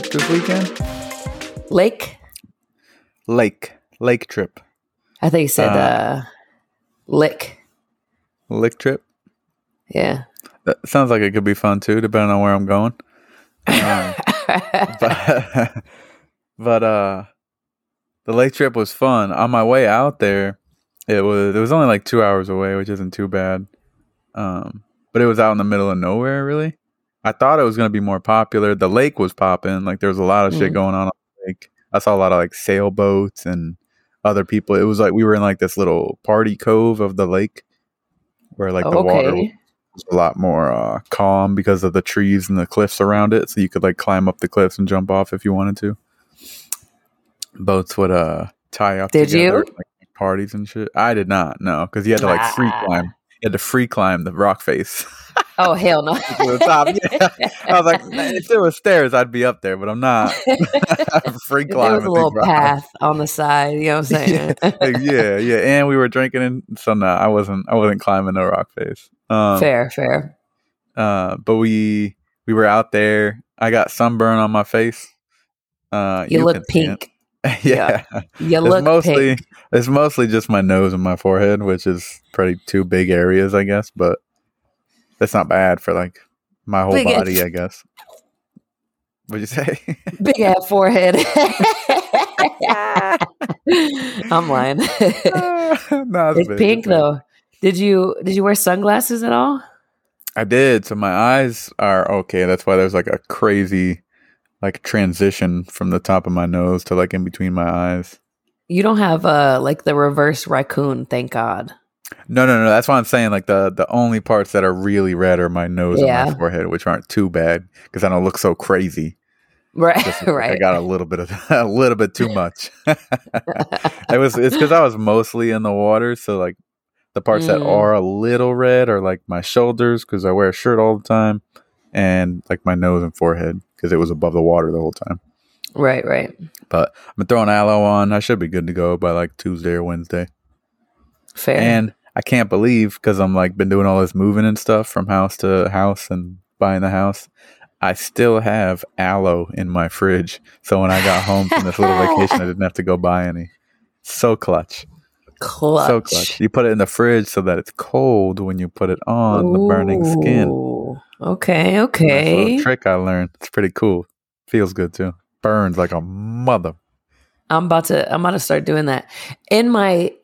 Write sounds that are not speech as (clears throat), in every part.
trip this weekend? Lake? Lake. Lake trip. I think you said Uh, uh, lick. Lake trip. Yeah. That sounds like it could be fun too, depending on where I'm going. Um, (laughs) but (laughs) but uh the lake trip was fun. On my way out there, it was it was only like two hours away, which isn't too bad. Um but it was out in the middle of nowhere really. I thought it was gonna be more popular. The lake was popping, like there was a lot of shit Mm. going on on the lake. I saw a lot of like sailboats and other people. It was like we were in like this little party cove of the lake where like the water was a lot more uh, calm because of the trees and the cliffs around it. So you could like climb up the cliffs and jump off if you wanted to. Boats would uh tie up. Did together, you? Like, parties and shit. I did not. No, because you had to like free Ah. climb. You had to free climb the rock face (laughs) Oh hell no. (laughs) to the top. Yeah. (laughs) I was like, if there were stairs, I'd be up there, but I'm not. (laughs) free If there climbing. was a little path on the side, you know what I'm saying? Yeah, yeah, and we were drinking, and so no, I wasn't. I wasn't climbing no rock face. Um, fair, fair. Uh, but we we were out there. I got sunburn on my face. Uh, You, look see it. pink. yeah, You it's look mostly pink. it's mostly just my nose and my forehead, which is pretty two big areas, I guess. But that's not bad for like my whole Big body, ass- I guess. What'd you say? (laughs) Big ass forehead. (laughs) I'm lying. (laughs) no, it's big, pink big. though. Did you did you wear sunglasses at all? I did. So my eyes are okay. That's why there's like a crazy like transition from the top of my nose to like in between my eyes. You don't have uh like the reverse raccoon, thank God. No, no, no. That's why I'm saying like the the only parts that are really red are my nose and my forehead, which aren't too bad because I don't look so crazy. Right, Just, (laughs) like, I got a little bit of (laughs) a little bit too much. it was it's because I was mostly in the water, so like the (laughs) parts that Mm. are a little red are like my shoulders because I wear a shirt all the time, and like my nose and forehead because it was above the water the whole time. right, right. But been throwing aloe on. I should be good to go by like Tuesday or Wednesday. Fair. And I can't believe because I'm like been doing all this moving and stuff from house to house and buying the house. I still have aloe in my fridge. So when I got home from this little (laughs) vacation, I didn't have to go buy any. So clutch. clutch. So clutch. You put it in the fridge so that it's cold when you put it on the burning skin. Ooh, Okay, okay. trick I learned. It's pretty cool. Feels good too. Burns like a mother. I'm about to I'm about to start doing that. In my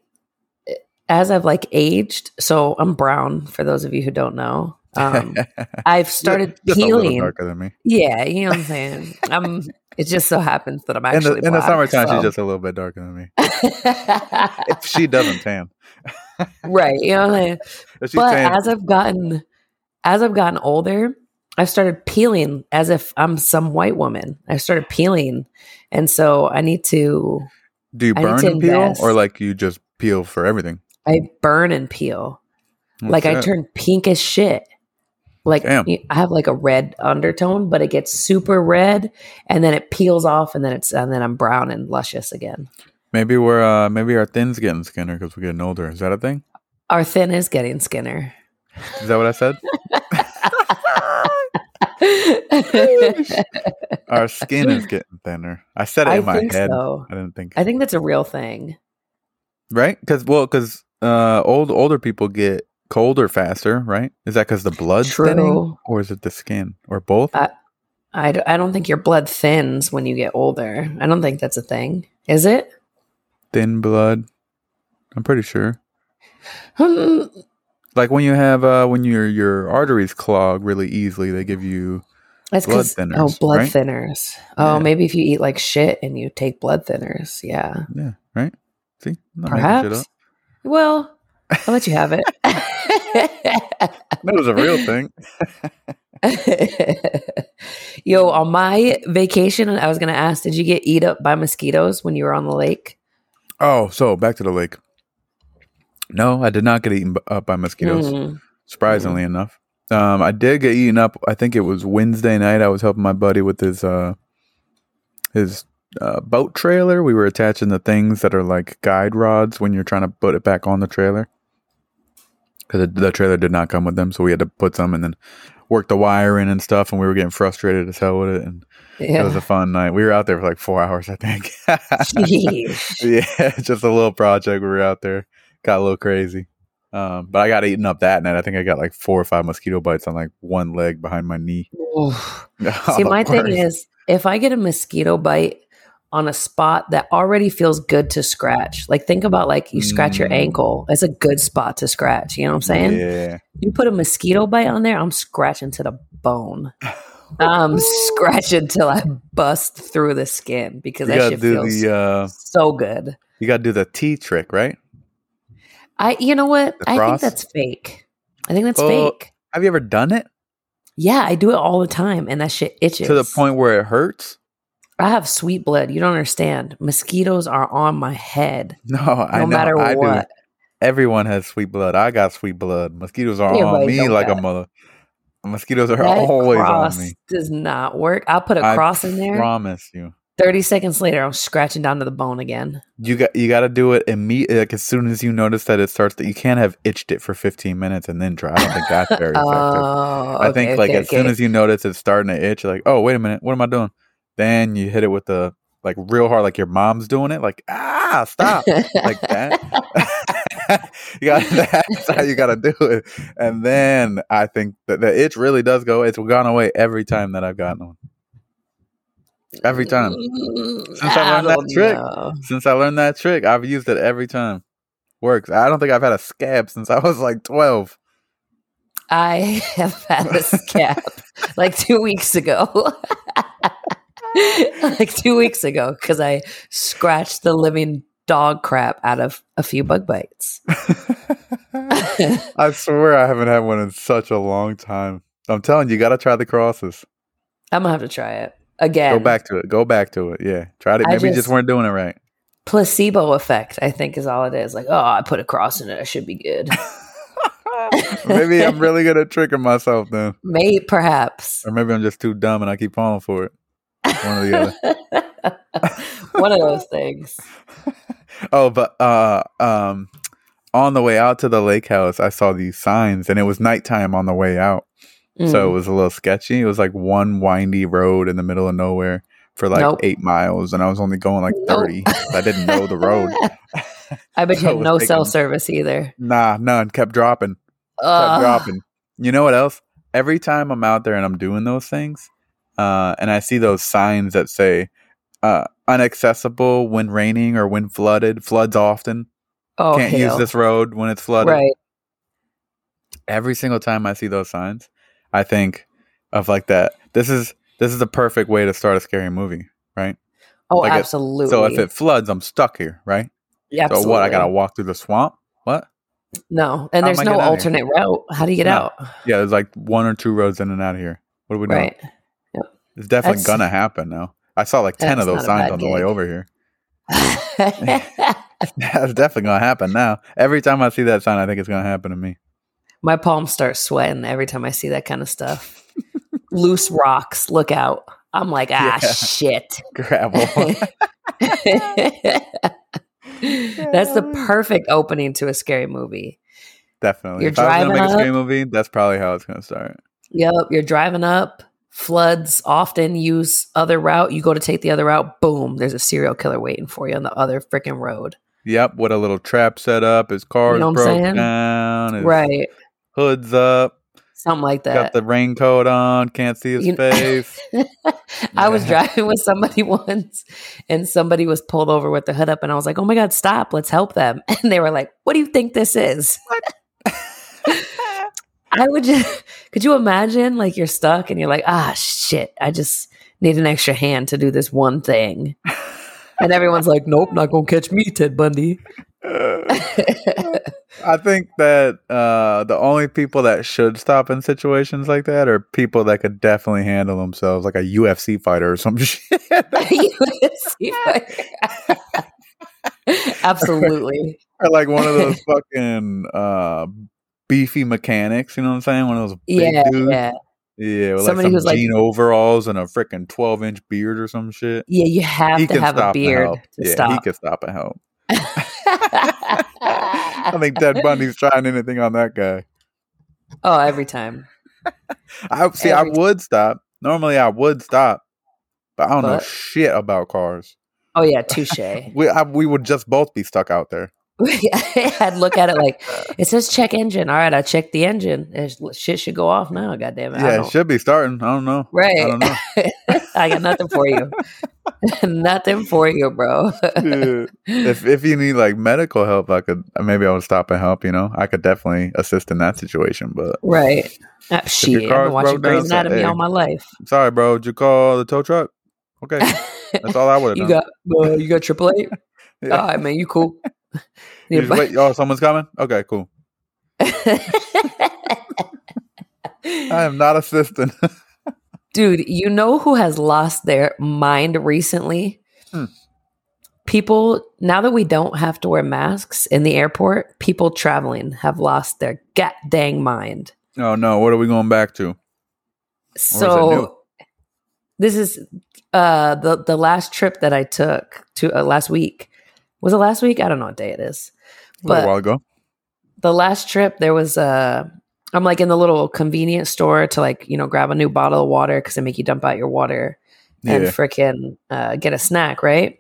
as I've like aged, so I'm brown for those of you who don't know. Um (laughs) I've started peeling. darker than me. Yeah, you know what I'm saying. I'm it just so happens that I'm In the, actually in the summertime, so- she's just a little bit darker than me. (laughs) If she doesn't tan. right, you know what I'm saying? (laughs) But tan, as I've gotten as I've gotten older, I've started peeling as if I'm some white woman. I've started peeling. And so I need to do you burn and peel or like you just peel for everything? I burn and peel. Oh, like I turn pink as shit. Like Damn. I have like a red undertone, but it gets super red, and then it peels off, and then it's and then I'm brown and luscious again. Maybe we're uh maybe our thin's getting skinner because we're getting older. Is that a thing? Our thin is getting skinner. Is that what I said? (laughs) Our skin is getting thinner. I said it I in my head. so. I didn't think I think that's a real thing. right because well because uh old older people get colder faster, right? Is that because the blood's thinning, or is it the skin, or both? I I don't think your blood thins when you get older. I don't think that's a thing. Is it? Thin blood. I'm pretty sure. Hmm, Like when you have uh when your your arteries clog really easily, they give you That's Blood 'cause- thinners, Oh, blood right? thinners. Oh, Yeah. maybe if you eat like shit and you take blood thinners. Yeah. yeah right. See, I'm not making shit Perhaps. up. Well, I'll let you have it. (laughs) That was a real thing. (laughs) Yo, on my vacation, I was going to ask, did you get eat up by mosquitoes when you were on the lake? Oh, so back to the lake. No, I did not get eaten up by mosquitoes. Mm. Surprisingly enough, um, I did get eaten up. I think it was Wednesday night. I was helping my buddy with his uh, his uh, boat trailer. We were attaching the things that are like guide rods when you're trying to put it back on the trailer. Because the, the trailer did not come with them, so we had to put some. And then work the wiring and stuff, and we were getting frustrated as hell with it. And Yeah. it was a fun night. We were out there for like four hours, I think. (laughs) Yeah, just a little project. We were out there, got a little crazy. Um, but I got eaten up that night. I think I got like four or five mosquito bites on like one leg behind my knee. (laughs) See, my thing is, if I get a mosquito bite on a spot that already feels good to scratch, like think about like you scratch your Mm. ankle, it's a good spot to scratch. You know what I'm saying? yeah, You put a mosquito bite on there, I'm scratching to the bone. (laughs) I'm scratching till I bust through the skin because you that shit do feels the uh, so good. you gotta do the T trick, right? I, you know what? I think that's fake. I think that's Oh, fake. Have you ever done it Yeah, I do it all the time, and that shit itches to the point where it hurts? I have sweet blood. You don't understand. Mosquitoes are on my head, No, I no know. matter I what. do. Everyone has sweet blood. I got sweet blood. Mosquitoes are on me like a mother. Mosquitoes are That always on me. does not work. I'll put a I cross in there. Promise you. Thirty seconds later, I'm scratching down to the bone again. You got you got to do it immediately. Like as soon as you notice that it starts, that you can't have itched it for 15 minutes and then try. I don't think that's very effective. Oh, I think okay, like okay, as soon as you notice it's starting to itch, you're like, oh wait a minute, what am I doing? Then you hit it with the like real hard, like your mom's doing it, like ah stop, like that. (laughs) you (laughs) got that's how you got to do it, and then I think that the itch really does go. It's gone away every time that I've gotten one. Every time. Since I learned that trick. know. Since I learned that trick, I've used it every time. Works. I don't think I've had a scab since I was like 12. I (laughs) have had a scab like two weeks ago. (laughs) like two weeks ago, because I scratched the living dog crap out of a few bug bites. (laughs) I swear I haven't had one in such a long time. I'm telling you, you got to try the crosses. I'm gonna have to try it again. Go back to it. Go back to it. Yeah. Try it. Maybe you just just- weren't doing it right. Placebo effect, I think, is all it is. Like, oh, I put a cross in it. I should be good. (laughs) maybe I'm really good at tricking myself then. Maybe, perhaps. Or maybe I'm just too dumb and I keep falling for it. One or the other. (laughs) One of those things. (laughs) Oh, but uh um on the way out to the lake house, I saw these signs and it was nighttime on the way out. So it Mm. was a little sketchy. It was like one windy road in the middle of nowhere for like Nope. eight miles, and I was only going like Nope. 30. I didn't know the road. (laughs) I bet you So it had no cell service either. Nah, none. Kept dropping. Kept dropping. You know what else? Every time I'm out there and I'm doing those things, uh, and I see those signs that say uh, unaccessible when raining or when flooded, floods often. Oh, Can't use this road when it's flooded. Right. every single time I see those signs, I think of like that. This is this is the perfect way to start a scary movie, right? Oh, Like it- absolutely. So if it floods, I'm stuck here, right? Yeah, So what? I gotta walk through the swamp. What? No, How and there's no getting out of alternate route. How do you get No. out? Yeah, there's like one or two roads in and out of here. What do we do? Right. It's definitely That's- gonna happen now. I saw like ten of those signs on the way over here. (laughs) (laughs) That's definitely gonna happen now. Every time I see that sign, I think it's gonna happen to me. My palms start sweating every time I see that kind of stuff. Loose rocks, look out. I'm like, ah, Yeah. shit. (laughs) Gravel. That's the perfect opening to a scary movie. definitely. You're if I was gonna driving make a scary movie, that's probably how it's gonna start. Yep, you're driving up. Floods often use other route. You go to take the other route. Boom, there's a serial killer waiting for you on the other freaking road. Yep, what a little trap set up. His know I'm broke saying? down. Right, hood's up. something like that. Got the raincoat on. Can't see his You- face. (laughs) I was driving with somebody (laughs) once, and somebody was pulled over with the hood up, and I was like, "Oh my god, stop! Let's help them!" (laughs) And they were like, "What do you think this is?" I would just, (laughs) could you imagine like you're stuck and you're like, ah, shit, I just need an extra hand to do this one thing. (laughs) And everyone's like, nope, not going to catch me, Ted Bundy. (laughs) I think that uh, the only people that should stop in situations like that are people that could definitely handle themselves, like a UFC fighter or some shit. UFC, Absolutely. or like one of those fucking uh, beefy mechanics. You know what I'm saying? One of those big Yeah, dudes. yeah. Yeah, with Somebody like who's some like- jean overalls and a freaking 12 inch beard or some shit. Yeah, you have he to have a beard to yeah, he stop. can stop and help. (laughs) (laughs) I think Ted Bundy's trying anything on that guy. oh, every time. (laughs) I see. Every I would stop. Normally, I would stop, but I don't know shit about cars. Oh yeah, touche. We I, we would just both be stuck out there. (laughs) I'd look at it like (laughs) it says check engine. All right, I checked the engine. There's- Shit should go off now. God damn it! Yeah, it should be starting. I don't know. right. I don't know. (laughs) I got nothing for you. nothing for you, bro. If if you need like medical help, I could maybe I would stop and help. You know, I could definitely assist in that situation. But right. Uh, shit, I've been watching Grey's Anatomy hey. all my life. sorry, bro. Did you call the tow truck? Okay, that's all I would have you got uh, you got AAA. Yeah. All right, man, you cool. Wait. Oh, someone's coming. Okay, cool. (laughs) I am not assisting. (laughs) Dude, you know who has lost their mind recently? Hmm. People, now that we don't have to wear masks in the airport, people traveling have lost their god dang mind. oh no, what are we going back to? is? So, this is uh, the the last trip that I took to uh, last week. Was it last week? I don't know what day it is. But A while ago. the last trip there was uh I'm like in the little convenience store to like, you know, grab a new bottle of water because they make you dump out your water and Yeah. frickin' uh, get a snack, right?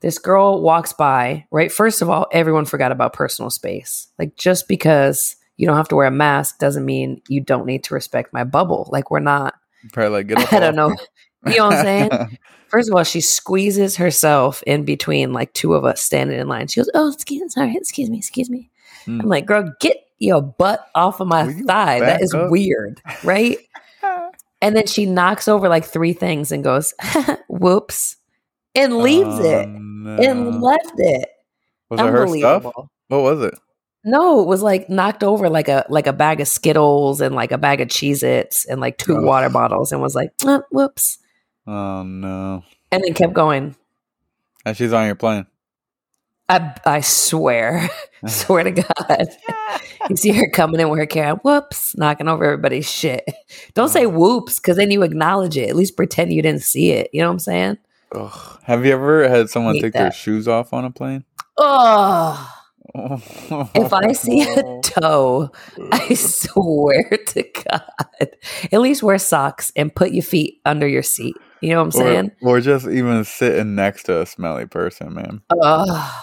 This girl walks by, right? First of all, everyone forgot about personal space. Like, just because you don't have to wear a mask doesn't mean you don't need to respect my bubble. Like, we're not, Probably like get. (laughs) I don't know. You know what I'm saying? (laughs) First of all, she squeezes herself in between like two of us standing in line. She goes, Oh, excuse sorry, excuse me, excuse me. Hmm. I'm like, girl, get your butt off of my thigh. That is up?" weird, right? (laughs) And then she knocks over like three things and goes, (laughs) whoops, and leaves it Oh, and left it. Was it her stuff? What was it? No, it was like knocked over like a like a bag of Skittles and like a bag of Cheez Its and like two water bottles and was like, "Uh, whoops. Oh no. And then kept going. And she's on your plane. I I swear, (laughs) swear to God. (laughs) You see her coming in with her camera, whoops, knocking over everybody's shit. Don't say uh-huh. whoops, because then you acknowledge it. At least pretend you didn't see it. You know what I'm saying? Ugh. Have you ever had someone take their shoes off on a plane? Oh, if I (laughs) see a toe, I swear to God, at least wear socks and put your feet under your seat. You know what I'm saying? or just even sitting next to a smelly person, man. Oh,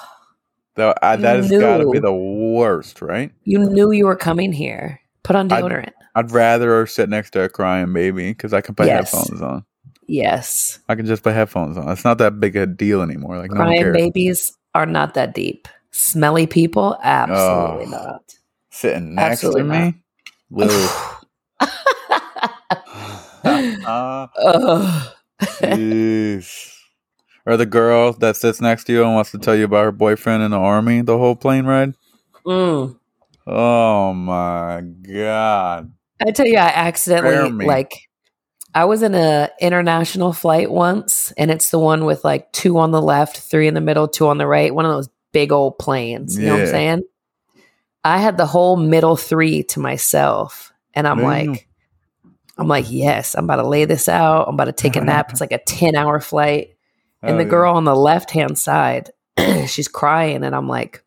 Though I, that has got to be the worst, right? you knew you were coming here. Put on deodorant. I'd rather sit next to a crying baby because I can put Yes. headphones on. yes. I can just put headphones on. It's not that big a deal anymore. Like no Crying cares. babies are not that deep. Smelly people, absolutely Oh. not. Sitting next Absolutely to not. me. Ugh. (laughs) (laughs) Uh-uh. Ugh. jeez. Or the girl that sits next to you and wants to tell you about her boyfriend in the army the whole plane ride. Mm. Oh my god. I tell you, I accidentally like I was in a international flight once, and it's the one with like two on the left, three in the middle, two on the right. One of those big old planes. You know what I'm saying? I had the whole middle three to myself, and I'm There you like, I'm like, yes, I'm about to lay this out. I'm about to take a nap. It's like a 10 hour flight. And Hell the yeah. girl on the left hand side, (clears throat) she's crying, and I'm like,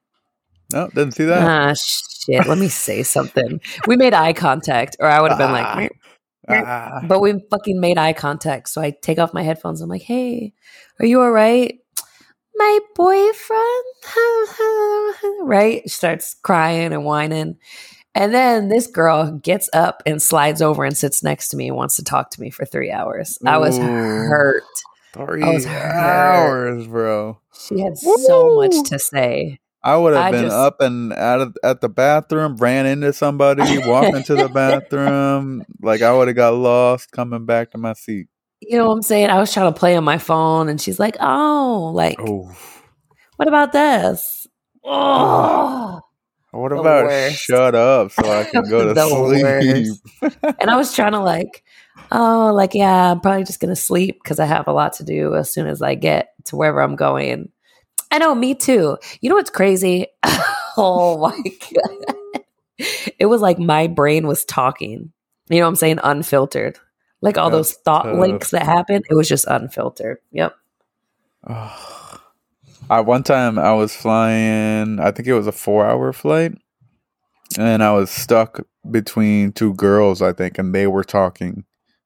No, didn't see that. ah, shit, let me say something. We made eye contact, or I would have been like, Ah. Ah. but we fucking made eye contact. So I take off my headphones. I'm like, hey, are you all right? My boyfriend, right? Starts crying and whining. And then this girl gets up and slides over and sits next to me and wants to talk to me for three hours. I was hurt. Three I was hurt. hours, bro. She had so much to say. I would have I been just- up and out of, at the bathroom, ran into somebody, walking to the (laughs) bathroom. Like I would have got lost coming back to my seat. You know what I'm saying? I was trying to play on my phone and she's like, oh, like, Oh, what about this? Oh. What The about worst. shut up so I can (laughs) go to sleep? and I was trying to like, oh, like yeah, I'm probably just gonna sleep because I have a lot to do as soon as I get to wherever I'm going. I know, me too. You know what's crazy? (laughs) oh my (laughs) god, it was like my brain was talking. You know what I'm saying? Unfiltered, like all those thought tough. links that happen. It was just unfiltered. Yep. I one time I was flying. I think it was a four-hour flight, and I was stuck between two girls, I think, and they were talking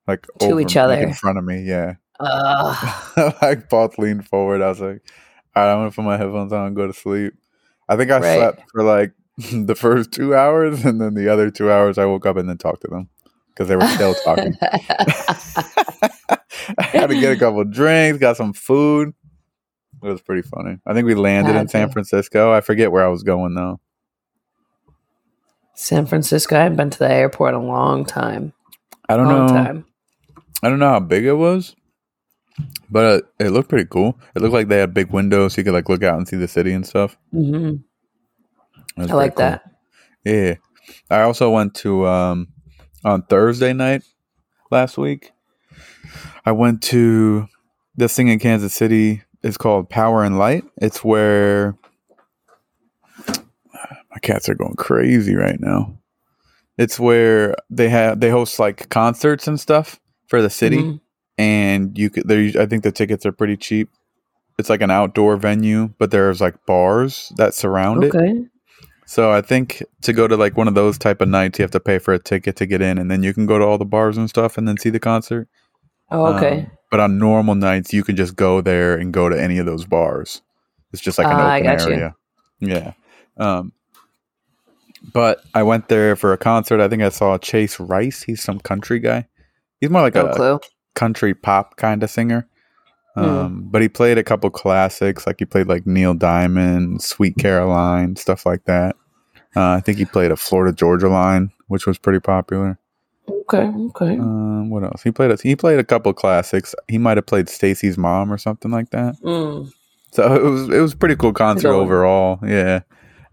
like To over each me, like, other. in front of me. Yeah, (laughs) like both leaned forward. I was like, all right, I'm gonna put my headphones on and go to sleep. I think I Right. slept for like (laughs) the first two hours, and then the other two hours I woke up and then talked to them because they were still talking. (laughs) I had to get a couple drinks, got some food. It was pretty funny. I think we landed in San to. Francisco. I forget where I was going though. San Francisco. I haven't been to the airport in a long time. I don't long know. time. I don't know how big it was, but it, it looked pretty cool. It looked like they had big windows, so you could like look out and see the city and stuff. hmm I like cool. that. Yeah. I also went to um on Thursday night last week. I went to this thing in Kansas City. It's called Power and Light. It's where my cats are going crazy right now. It's where they have they host like concerts and stuff for the city, Mhm. and you could. There, I think the tickets are pretty cheap. It's like an outdoor venue, but there's like bars that surround it. Okay. So I think to go to like one of those type of nights, you have to pay for a ticket to get in, and then you can go to all the bars and stuff, and then see the concert. Oh, okay. Um, but on normal nights, you can just go there and go to any of those bars. It's just like an I open got you. area. Yeah. Um, but I went there for a concert. I think I saw Chase Rice. He's some country guy. He's more like no a clue. country pop kind of singer. Hmm. Um, But he played a couple classics, like he played like Neil Diamond, Sweet Caroline, stuff like that. Uh, I think he played a Florida Georgia line, which was pretty popular. Okay. Okay. Um, what else? He played a, he played a couple classics. He might have played Stacy's mom or something like that. Mm. So it was it was a pretty cool concert overall. Yeah.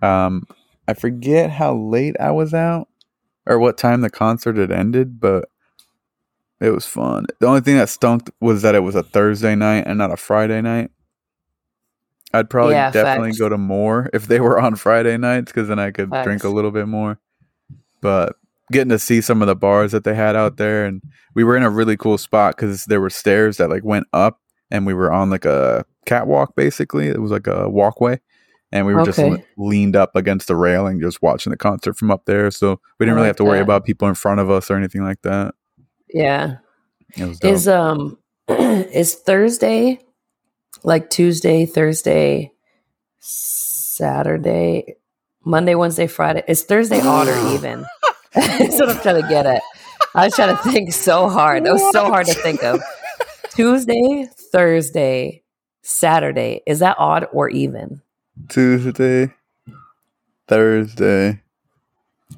Um, I forget how late I was out or what time the concert had ended, but it was fun. The only thing that stunk was that it was a Thursday night and not a Friday night. I'd probably Yeah, definitely facts. go to more if they were on Friday nights because then I could drink a little bit more. But getting to see some of the bars that they had out there, and we were in a really cool spot because there were stairs that like went up, and we were on like a catwalk basically. It was like a walkway, and we were just le- leaned up against the railing, just watching the concert from up there. So we didn't I really like have to worry about people in front of us or anything like that. Yeah. It was dope. Is um (clears throat) is Thursday like Tuesday, Thursday, Saturday, Monday, Wednesday, Friday? Is Thursday odd or (sighs) even? (laughs) That's what I'm trying to get at. I was trying to think so hard. That was so hard to think of. (laughs) Tuesday, Thursday, Saturday. Is that odd or even? Tuesday, Thursday,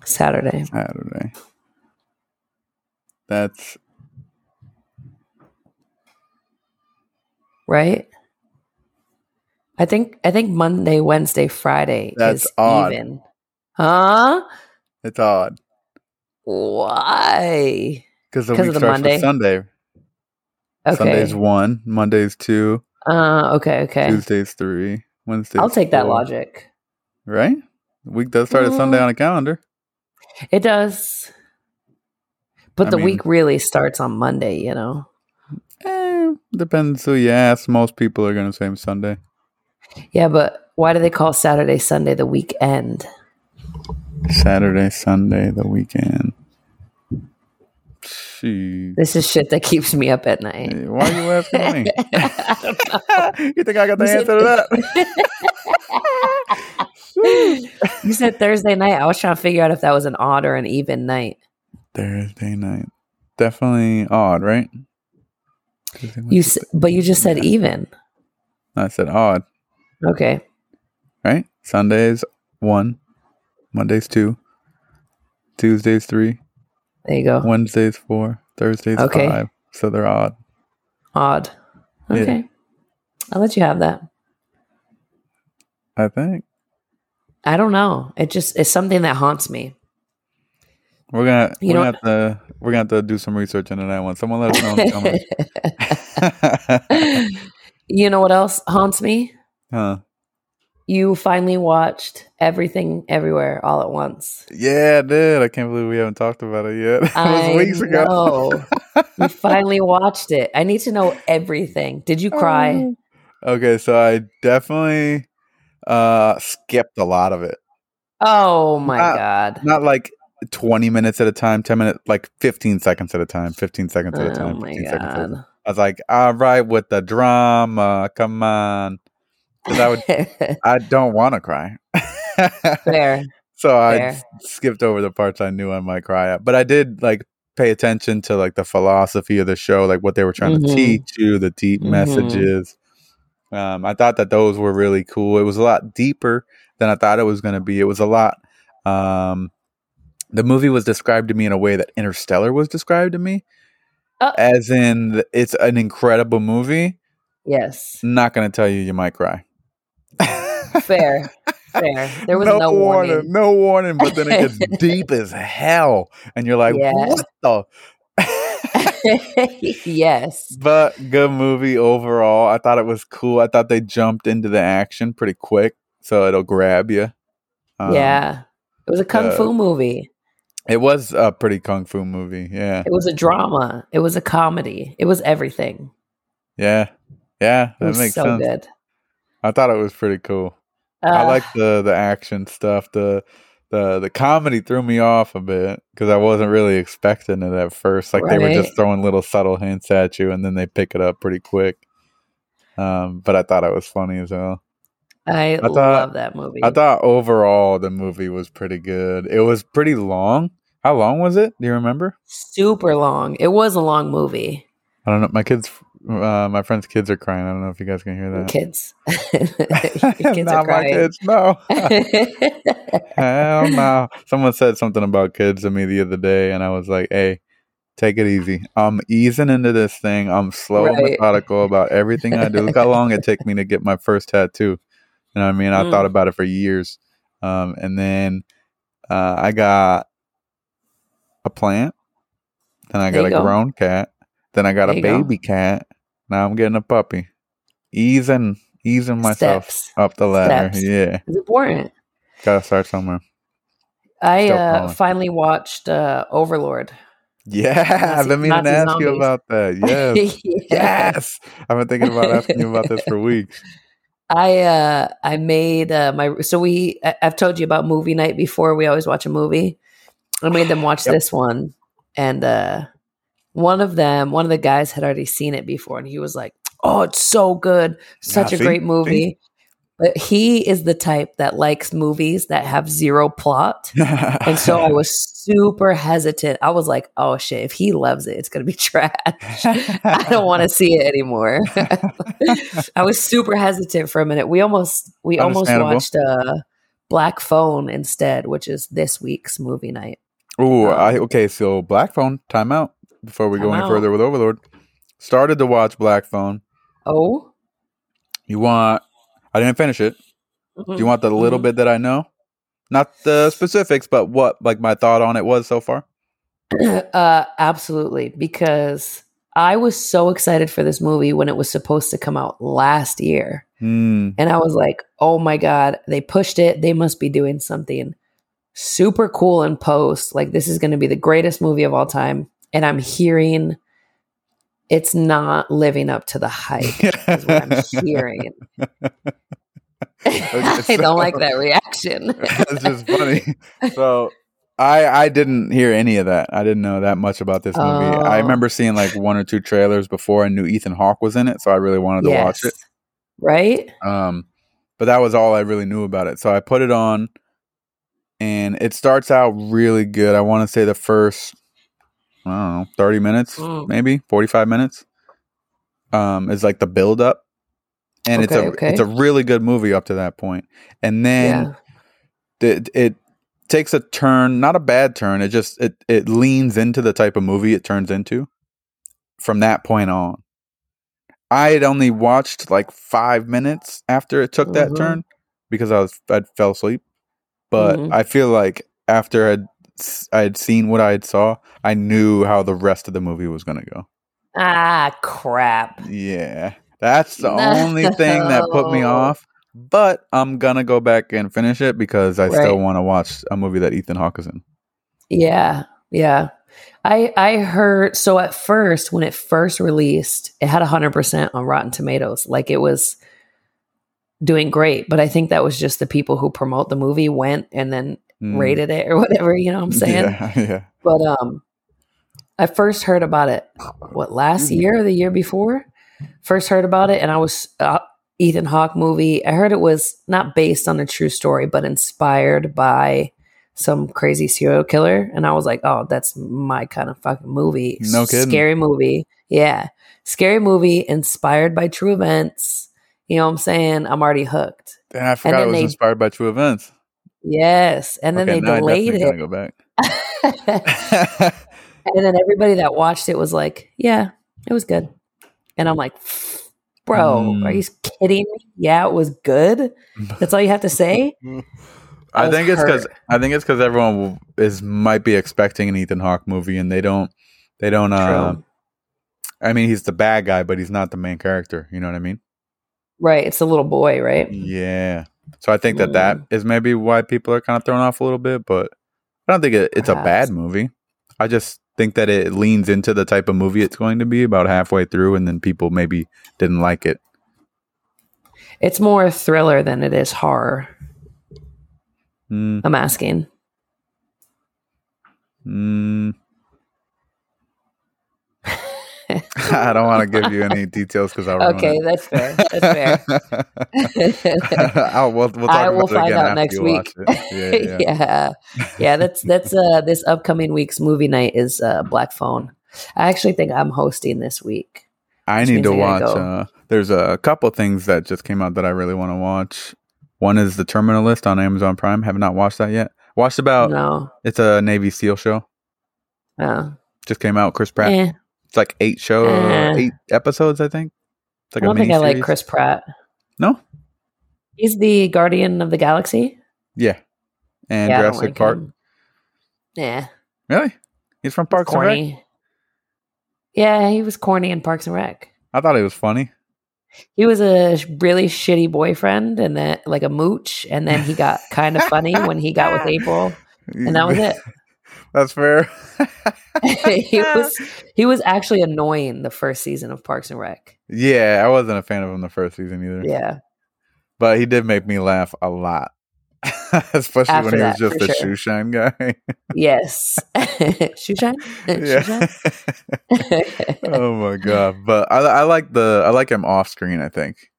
Saturday. Saturday. That's right? I think I think Monday, Wednesday, Friday That's is odd. even. Huh? it's odd Why? because the week of the starts Monday? with Sunday. Okay. Sunday's one, Monday's two, Uh, okay, okay. Tuesday's three, Wednesday's. I'll take that logic. Right? The week does start at Sunday Mm. on a calendar. It does. But I the mean- week really starts on Monday, you know? Eh, depends who you ask. Most people are going to say Sunday. Yeah, but why do they call Saturday, Sunday the weekend? Saturday, Sunday, the weekend. She. This is shit that keeps me up at night. Why are you asking me? I don't know. you think I got the You answer to that? (laughs) you said Thursday night. I was trying to figure out if that was an odd or an even night. Thursday night. Definitely odd, right? You, s- but you just said even. I said odd, Okay. right? Sundays one, Mondays two, Tuesdays three, There you go. Wednesdays four, Thursdays Okay. five. So they're odd. Odd. Yeah. Okay. I'll let you have that. I think I don't know. It just it's something that haunts me. we're gonna You we're know gonna have to we're gonna have to do some research into that one. Someone let us know in the (laughs) comments. (laughs) you know what else haunts me? huh? You finally watched everything everywhere all at once. Yeah, I did. I can't believe we haven't talked about it yet. (laughs) it was weeks ago. You (laughs) finally watched it. I need to know everything. Did you cry? Okay, so I definitely uh skipped a lot of it. Oh my Uh, god. Not like 20 minutes at a time, 10 minutes, like 15 seconds at a time, 15 seconds at a time. Oh time, my 15 seconds at a time. god. I was like, all right, with the drama, come on. 'Cause I would, (laughs) I don't want to cry. Fair. (laughs) so I Fair. s- skipped over the parts I knew I might cry at. But I did like pay attention to like the philosophy of the show, like what they were trying Mhm. to teach you, the deep Mhm. messages. Um, I thought that those were really cool. It was a lot deeper than I thought it was going to be. It was a lot. Um, the movie was described to me in a way that Interstellar was described to me, Oh. as in it's an incredible movie. Yes. Not going to tell you you might cry. Fair. Fair. There was no, warning. no warning, but then it gets (laughs) deep as hell, and you're like, Yeah. what the? (laughs) yes. (laughs) but good movie overall. I thought it was cool. I thought they jumped into the action pretty quick, so it'll grab you. Um, yeah. It was a kung uh, fu movie. it was a pretty kung fu movie. Yeah, It was a drama. It was a comedy. It was everything. yeah, yeah. That was makes so sense. good. I thought it was pretty cool. I Uh, like the the action stuff. The the the comedy threw me off a bit because I wasn't really expecting it at first. Like they were just throwing little subtle hints at you, and then they pick it up pretty quick. Um, but I thought it was funny as well. I, thought- love that movie. I thought overall the movie was pretty good. It was pretty long. How long was it? Do you remember? Super long. It was a long movie. I don't know. My kids, uh, my friend's kids are crying. I don't know if you guys can hear that. Kids. (laughs) (laughs) Kids Not are my kids. No. (laughs) Hell no. Someone said something about kids to me the other day, and I was like, hey, take it easy. I'm easing into this thing. I'm slow and methodical about everything I do. Look how long it took me to get my first tattoo. You know what I mean? I Mm. thought about it for years. Um, and then uh, I got a plant. Then I There got a go. grown cat. Then I got There a you go. baby cat. Now I'm getting a puppy. Easing, easing myself Steps. up the ladder. Steps. Yeah. It's important. Gotta start somewhere. I uh, finally watched uh, Overlord. Yeah, I've been meaning to Nazi ask you about that. (laughs) Yes, yes. I've been thinking about asking you about this for (laughs) weeks. I uh I made uh my so we I- I've told you about movie night before. We always watch a movie. I made them watch Yep. this one, and uh one of them, one of the guys had already seen it before, and he was like, "Oh, it's so good, such Yeah, a see? great movie." But he is the type that likes movies that have zero plot. And so I was super hesitant. I was like, oh shit, if he loves it, it's going to be (laughs) trash. I don't want to (laughs) see it anymore. (laughs) I was super hesitant for a minute. We almost we almost watched uh Black Phone instead, which is this week's movie night. Oh, Um, I okay. So Black Phone, time out before we go any out. further with Overlord. Started to watch Black Phone. Oh, You want? I didn't finish it. Do you want the little Mhm. bit that I know? Not the specifics, but what like my thought on it was so far. (clears throat) uh absolutely because I was so excited for this movie when it was supposed to come out last year. Hmm. And I was like, oh my God, they pushed it. They must be doing something super cool in post. Like, this is going to be the greatest movie of all time. And I'm hearing it's not living up to the hype, is what I'm hearing. (laughs) I so- don't like that reaction. It's just funny. So I I didn't hear any of that. I didn't know that much about this movie. I Oh. remember seeing like one or two trailers before I knew Ethan Hawke was in it, so I really wanted to watch it. Right? Um, but that was all I really knew about it. So I put it on, and it starts out really good. I want to say the first, I don't know, thirty minutes, Mm. maybe forty-five minutes. Um, is like the build up, and it's a okay. it's a really good movie up to that point, and then yeah. it, it takes a turn, not a bad turn. It just it it leans into the type of movie it turns into from that point on. I had only watched like five minutes after it took that Mhm. turn because I was I fell asleep. But Mhm. I feel like after I'd s- I had seen what I had saw, I knew how the rest of the movie was gonna go. Ah, crap. Yeah, that's the (laughs) only thing that put me off. But I'm gonna go back and finish it because I still want to watch a movie that Ethan Hawke is in. Yeah, yeah. I I heard so at first when it first released, it had 100% on Rotten Tomatoes. Like it was doing great, but I think that was just the people who promote the movie went and then Mm. rated it or whatever. You know what I'm (laughs) saying? Yeah, (laughs) yeah. But um, I first heard about it what last Mhm. year or the year before. First heard about it, and I was uh, Ethan Hawke movie. I heard it was not based on a true story, but inspired by some crazy serial killer, and I was like, oh, that's my kind of fucking movie. No kidding. Scary movie, yeah, scary movie inspired by true events. You know what I'm saying? I'm already hooked. And I forgot it was they- inspired by true events. Yes, and then Okay, they delayed it. go back. (laughs) And then everybody that watched it was like, "Yeah, it was good." And I'm like, "Bro, Mm. are you kidding me? Yeah, it was good. (laughs) That's all you have to say." I I think it's because. I think it's because everyone is might be expecting an Ethan Hawke movie, and they don't. They don't. Uh, I mean, he's the bad guy, but he's not the main character. You know what I mean? Right, it's a little boy, right? Yeah. So I think that that Mm. is maybe why people are kind of thrown off a little bit, but I don't think it, it's a bad movie. I just think that it leans into the type of movie it's going to be about halfway through, and then people maybe didn't like it. It's more a thriller than it is horror. Mm, I'm asking. mm. (laughs) I don't want to give you any details because I'll Okay, it. that's fair. That's fair. (laughs) I'll, we'll, we'll talk I will about it find again out next week. Yeah, yeah. (laughs) yeah, yeah. That's that's uh this upcoming week's movie night is uh Black Phone. I actually think I'm hosting this week. I need to I watch. go. Uh, there's a couple things that just came out that I really want to watch. One is the Terminal List on Amazon Prime. Have not watched that yet. Watched about. no, It's a Navy SEAL show. no. Just came out. Chris Pratt. Eh, It's like eight show, Eh. eight episodes. I think. It's like I don't a think I like. Chris Pratt. No. He's the Guardian of the Galaxy. Yeah. And yeah, Jurassic like Park. him. Yeah, Really? He's from Parks and Rec. Yeah, he was corny in Parks and Rec. I thought he was funny. He was a really shitty boyfriend, and then like a mooch, and then he got kind of funny when he got with (laughs) April, and that was it. That's fair. (laughs) (laughs) he (laughs) was he was actually annoying the first season of Parks and Rec. Yeah, I wasn't a fan of him the first season either. Yeah, But he did make me laugh a lot. (laughs) Especially After when he was just a sure. shoe shine guy. yes, shoe shine, yeah. shoe shine. oh my god. But I I like the I like him off screen, I think.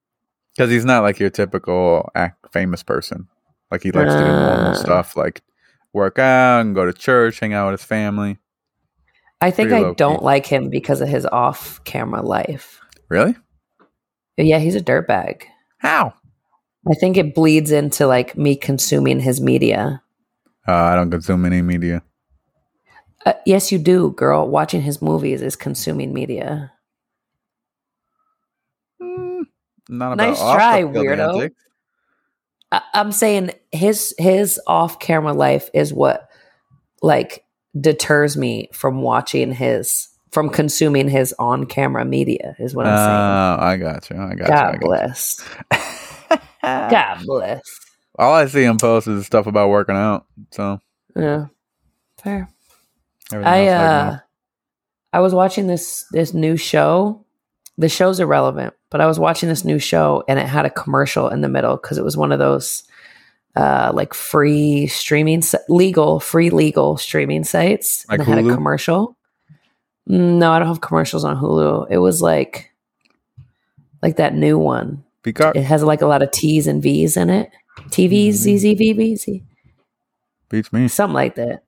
Because he's not like your typical act famous person. Like he likes to do normal Uh. stuff like work out and go to church, hang out with his family. I think I don't like him because of his off-camera life. Really? Yeah, he's a dirtbag. How? I think it bleeds into like me consuming his media. Uh, I don't consume any media. Uh, yes, you do, girl. Watching his movies is consuming media. Mm, not about Nice off try, weirdo. I- I'm saying his his off-camera life is what like deters me from watching his from consuming his on-camera media. Is what I'm saying. Oh, I got you. I got. God you. I got bless. (laughs) God bless. All I see him post is stuff about working out. So Yeah, fair. everything I uh. I was watching this this new show. The show's irrelevant, but I was watching this new show and it had a commercial in the middle because it was one of those uh like free streaming legal free legal streaming sites Like and it had a commercial. Mm, No, I don't have commercials on Hulu. It was like like that new one. Peacock It has like a lot of T's and V's in it. TVs. ZZVVZ, beats me. something like that.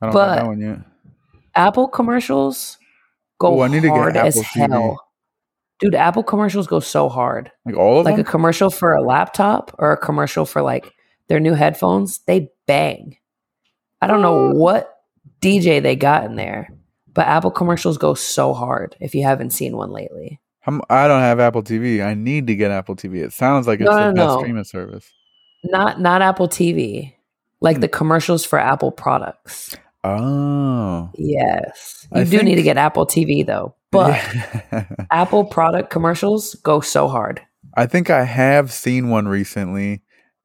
I don't but- that one yet. Apple commercials go Ooh, I need to get hard as Apple TV. hell. Dude, Apple commercials go so hard. Like all of Like a commercial for a laptop or a commercial for like their new headphones, they bang. I don't know what DJ they got in there, but Apple commercials go so hard if you haven't seen one lately. I'm, I don't have Apple TV. I need to get Apple TV. It sounds like it's No, the no, best no. streaming service. Not not Apple TV. Like Hmm. the commercials for Apple products. Oh, Yes. I You do need to get Apple TV though. But Yeah. (laughs) Apple product commercials go so hard. I think I have seen one recently.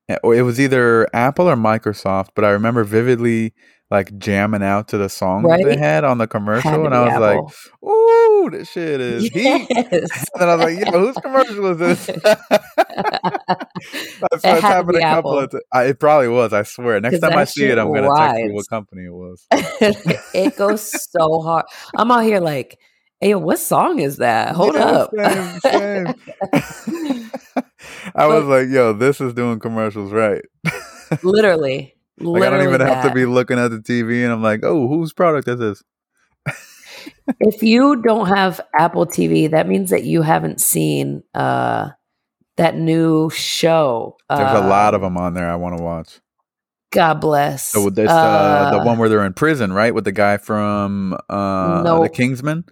It was either Apple or Microsoft, but I remember vividly like jamming out to the song that they had on the commercial, and I was like, "Ooh, this shit (laughs) is heat." Yes. (laughs) And then I was like, "Yo, whose commercial is this?" (laughs) That's It happened a couple Apple. of times. It probably was. I swear. Next time I see it, I'm gonna text you what company it was. it goes so hard. I'm out here like, hey, what song is that? Hold Yeah, up. same, same. I was like, yo, this is doing commercials right. (laughs) literally. Like literally I don't even have to be looking at the TV and I'm like, oh, whose product is this? if you don't have Apple TV, that means that you haven't seen uh that new show. There's a lot of Um, them on there I want to watch. God bless. So it's uh, the one where they're in prison, right? With the guy from uh, the Kingsman.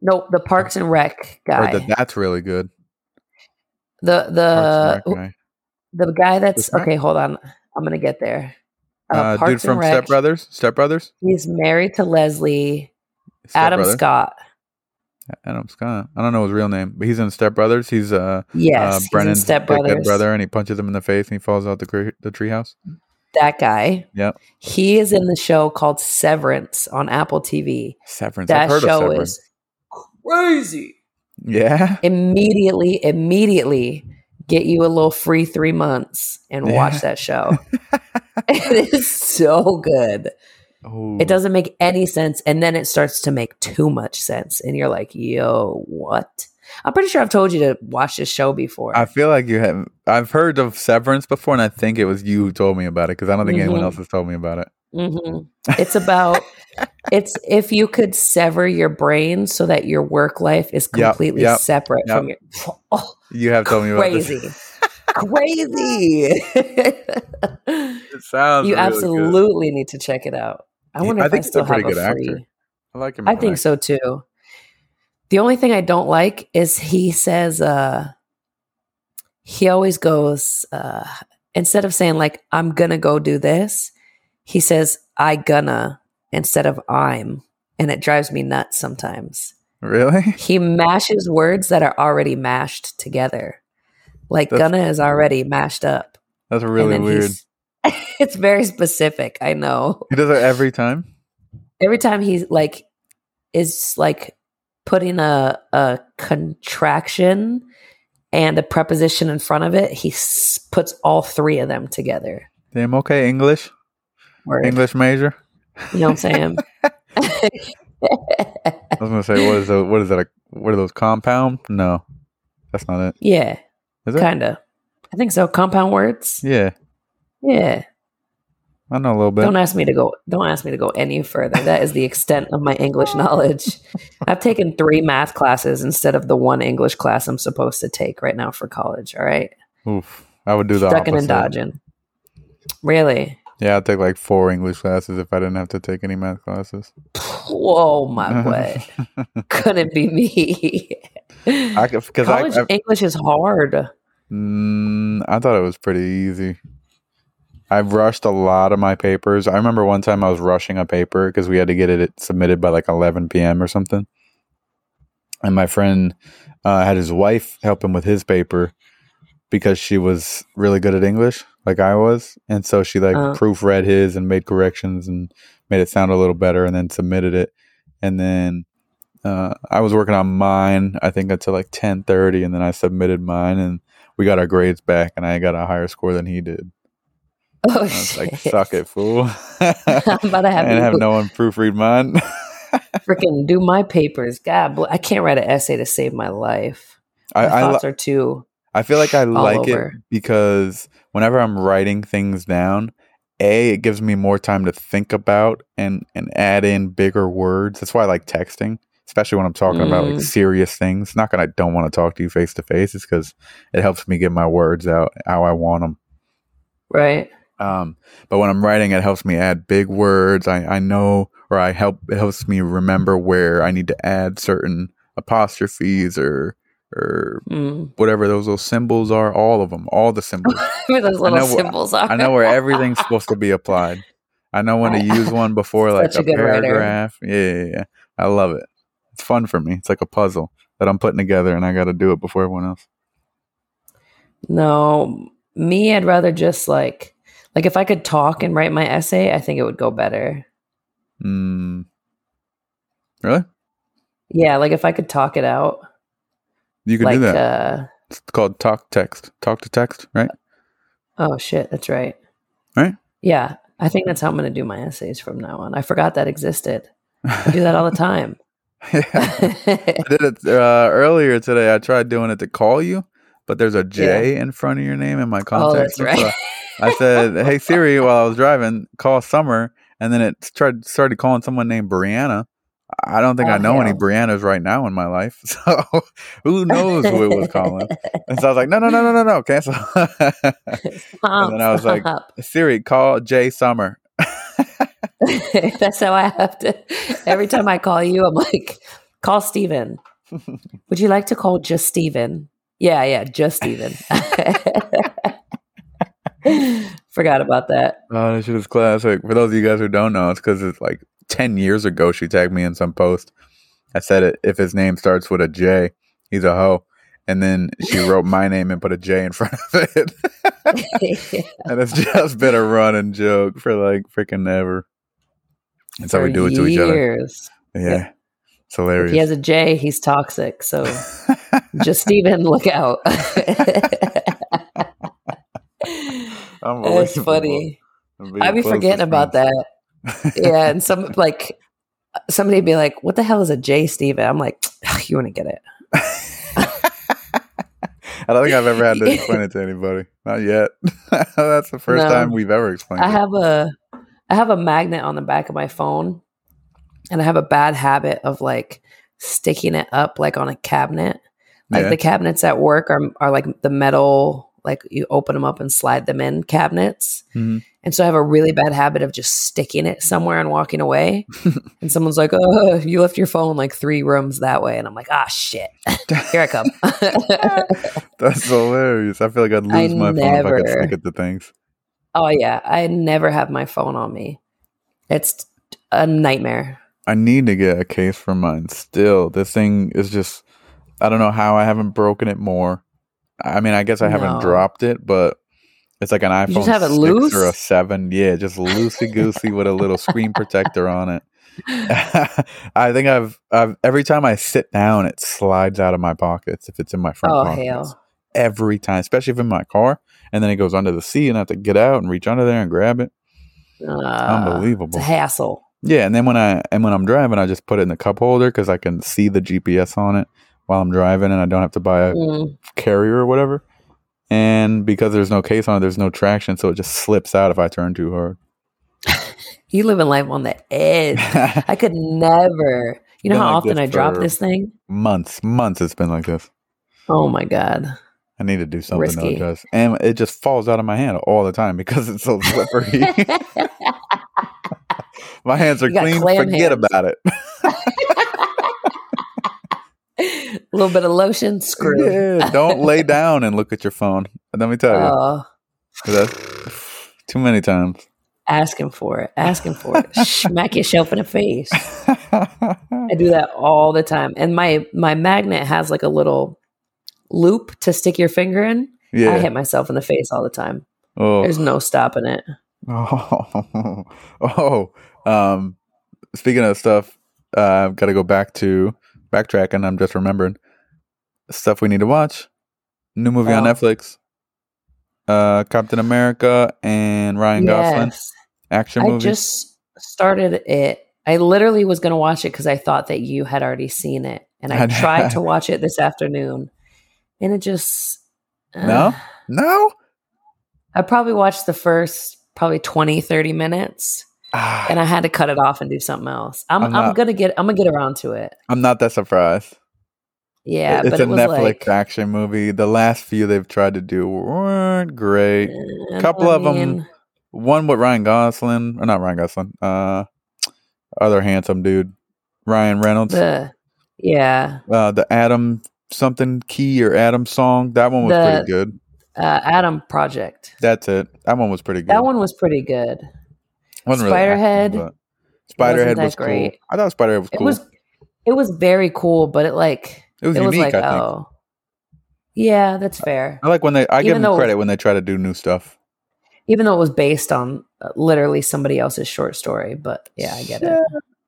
Nope, the Parks and Rec guy. Or the, that's really good. The the guy. the guy that's okay. Hold on, I'm gonna get there. Uh, Uh, dude from Rec. Step Brothers. Step Brothers. He's married to Leslie Step Adam. Scott. Adam Scott. I don't know his real name, but he's in Step Brothers. He's uh, Yes, uh Brennan's Step Brothers. brother, and he punches him in the face, and he falls out the cre- the treehouse. That guy. Yep. He is in the show called Severance on Apple TV. Severance. That I've heard show of Severance. is crazy. Yeah. Immediately, immediately get you a little free three months and Yeah. watch that show. (laughs) (laughs) it is so good. Oh, It doesn't make any sense. And then it starts to make too much sense. And you're like, yo, what? I'm pretty sure I've told you to watch this show before. I feel like you have. I've heard of Severance before, and I think it was you who told me about it because I don't think anyone Mhm. else has told me about it. Hmm It's about (laughs) it's if you could sever your brain so that your work life is completely yep, separate yep. from your (laughs) oh, You have told me crazy, this. crazy. (laughs) It sounds. you really absolutely need to check it out. I wonder I if I think he's a still have pretty a good free. actor. I like him. I think actor. so too. The only thing I don't like is he says uh he always goes uh instead of saying like I'm gonna go do this, he says I gonna instead of I'm and it drives me nuts sometimes. Really? (laughs) He mashes words that are already mashed together. Like That's- gonna is already mashed up. That's really weird. (laughs) it's very specific, I know He does it every time. every time he like is like putting a a contraction and a preposition in front of it he s- puts all three of them together Damn. Okay. English. Word. English major. you know what i'm saying (laughs) (laughs) I was gonna say, what is a, what is that? A, what are those compound? No, that's not it. yeah Is it? kind of i think so compound words Yeah, yeah I know a little bit. don't ask me to go don't ask me to go any further that is the extent of my english knowledge (laughs) i've taken three math classes instead of the one english class i'm supposed to take right now for college all right Oof. I would do the ducking opposite. and dodging really Yeah, I'd take like four English classes if I didn't have to take any math classes. Whoa, my (laughs) boy. Couldn't be me. I because I, College I, English is hard. mm, I thought it was pretty easy. I've rushed a lot of my papers. I remember one time I was rushing a paper because we had to get it submitted by like 11 p.m. or something. And my friend uh, had his wife help him with his paper because she was really good at English, like I was. And so she like Uh. proofread his and made corrections and made it sound a little better and then submitted it. And then uh, I was working on mine, I think until like 10:30 and then I submitted mine and we got our grades back and I got a higher score than he did. (laughs) Oh, I was shit. like, suck it, fool. (laughs) I'm about to have and have (laughs) no one proofread mine. freaking do my papers. God, bl- I can't write an essay to save my life. I, My I, thoughts are too. I feel like I like it because whenever I'm writing things down, A, it gives me more time to think about and, and add in bigger words. That's why I like texting, especially when I'm talking about like Mm. serious things. Not that I don't want to talk to you face to face, it's because it helps me get my words out how I want them. Right. Um, but when I'm writing, it helps me add big words. I, I know, or I help, it helps me remember where I need to add certain apostrophes or, or Mm. whatever those little symbols are, all of them, all the symbols. (laughs) Where those little symbols are. I know where everything's (laughs) supposed to be applied. I know when to (laughs) use one before like a, a paragraph. Yeah, yeah, yeah. I love it. It's fun for me. It's like a puzzle that I'm putting together and I got to do it before everyone else. No, me, I'd rather just like, like if I could talk and write my essay, I think it would go better. Mm. Really? Yeah, like if I could talk it out, You can like do that. uh it's called talk text. Talk to text, right? Oh shit, that's right. Right? Yeah, I think that's how I'm going to do my essays from now on. I forgot that existed. I do that all the time. yeah. (laughs) (laughs) I did it uh, earlier today. I tried doing it to call you, but there's a J in front of your name in my oh, contact. that's right. I said, "Hey Siri," while I was driving, call Summer, and then it tried started calling someone named Brianna. I don't think Oh, I know any hell. Briannas right now in my life, (laughs) so who knows who it was calling? (laughs) And so I was like, "No, no, no, no, no, no, cancel." (laughs) Stop, then I was like- stop. Siri, call Jay Summer. That's how I have to. Every time I call you, I'm like, call Steven. Would you like to call just Steven? Yeah, yeah, just Steven. (laughs) Forgot about that. Oh, that shit is classic. For those of you guys who don't know, it's because it's like 10 years ago she tagged me in some post. I said it if his name starts with a J, he's a hoe. And then she (laughs) wrote my name and put a J in front of it. (laughs) and it's just been a running joke for like freaking ever. That's how we do it to each other. years. Yeah. It's hilarious. If he has a J, he's toxic. So just even look out. That's (laughs) funny. I'd be forgetting about that. Yeah, and some (laughs) like somebody be like, "What the hell is a J, Steven?" I'm like, "You want to get it?" I don't think I've ever had to (laughs) explain it to anybody. Not yet. That's the first No. time we've ever explained I it. have a I have a magnet on the back of my phone, and I have a bad habit of like sticking it up like on a cabinet. Like Yeah. the cabinets at work are are like the metal, like you open them up and slide them in cabinets. Mhm. And so I have a really bad habit of just sticking it somewhere and walking away. (laughs) and someone's like, "Oh, you left your phone like three rooms that way," and I'm like, "Ah, shit, (laughs) here I come." (laughs) That's hilarious. I feel like I'd I lose my phone if I could never- stick it to things. oh yeah, I never have my phone on me. It's a nightmare. I need to get a case for mine still. This thing is just I don't know how I haven't broken it more. I mean, I guess I haven't No. dropped it, but it's like an iPhone just have it 6 loose? or a 7. Yeah, just loosey goosey with a little screen protector on it. (laughs) I think I've I've every time I sit down it slides out of my pockets if it's in my front Oh pockets. hell. Every time, especially if in my car, and then it goes under the seat and I have to get out and reach under there and grab it. Uh, Unbelievable. It's a hassle. Yeah, and then when I and when I'm driving, I just put it in the cup holder because I can see the GPS on it while I'm driving, and I don't have to buy a Mm. carrier or whatever. And because there's no case on it, there's no traction, so it just slips out if I turn too hard. (laughs) You live in life on the edge. (laughs) I could never. You know Been how like often I drop this thing? months, months it's been like this. Oh my god. I need to do something though, Risky. just and it just falls out of my hand all the time because it's so slippery. (laughs) my hands are clean. Forget hands. about it. A little bit of lotion, screw. Yeah, don't lay down and look at your phone. Let me tell you, Oh, too many times. asking for it. Asking for it. (laughs) Smack yourself in the face. (laughs) I do that all the time. And my my magnet has like a little loop to stick your finger in. I hit myself in the face all the time. Oh. There's no stopping it. Oh, (laughs) oh. Um, speaking of stuff, uh, I've got to go back to backtracking. I'm just remembering stuff we need to watch. New movie on Oh. Netflix. Uh, Captain America and Ryan Gosling action movie. I just started it. I literally was going to watch it because I thought that you had already seen it. And I (laughs) tried to watch it this afternoon. And it just. uh, No? no. I probably watched the first probably 20, 30 minutes. Ah, And I had to cut it off and do something else. I'm, I'm I'm, gonna get I'm gonna get around to it. I'm not that surprised. Yeah, it's but a it was Netflix like action movie. The last few they've tried to do weren't great. A couple I of 'em mean, One with Ryan Gosling, or not Ryan Gosling, uh, other handsome dude, Ryan Reynolds. The yeah, uh, the Adam something key or Adam song. That one was The- pretty good. uh, Adam Project. That's it. That one was pretty good. That one was pretty good. wasn't really Spiderhead but Spiderhead was cool. great. I thought Spiderhead was It cool. was it was very cool, but it like it was it was unique. like I think. oh yeah, that's fair. I like when they. I give Even them though- credit when they try to do new stuff. Even though it was based on uh, literally somebody else's short story, but yeah, I get it.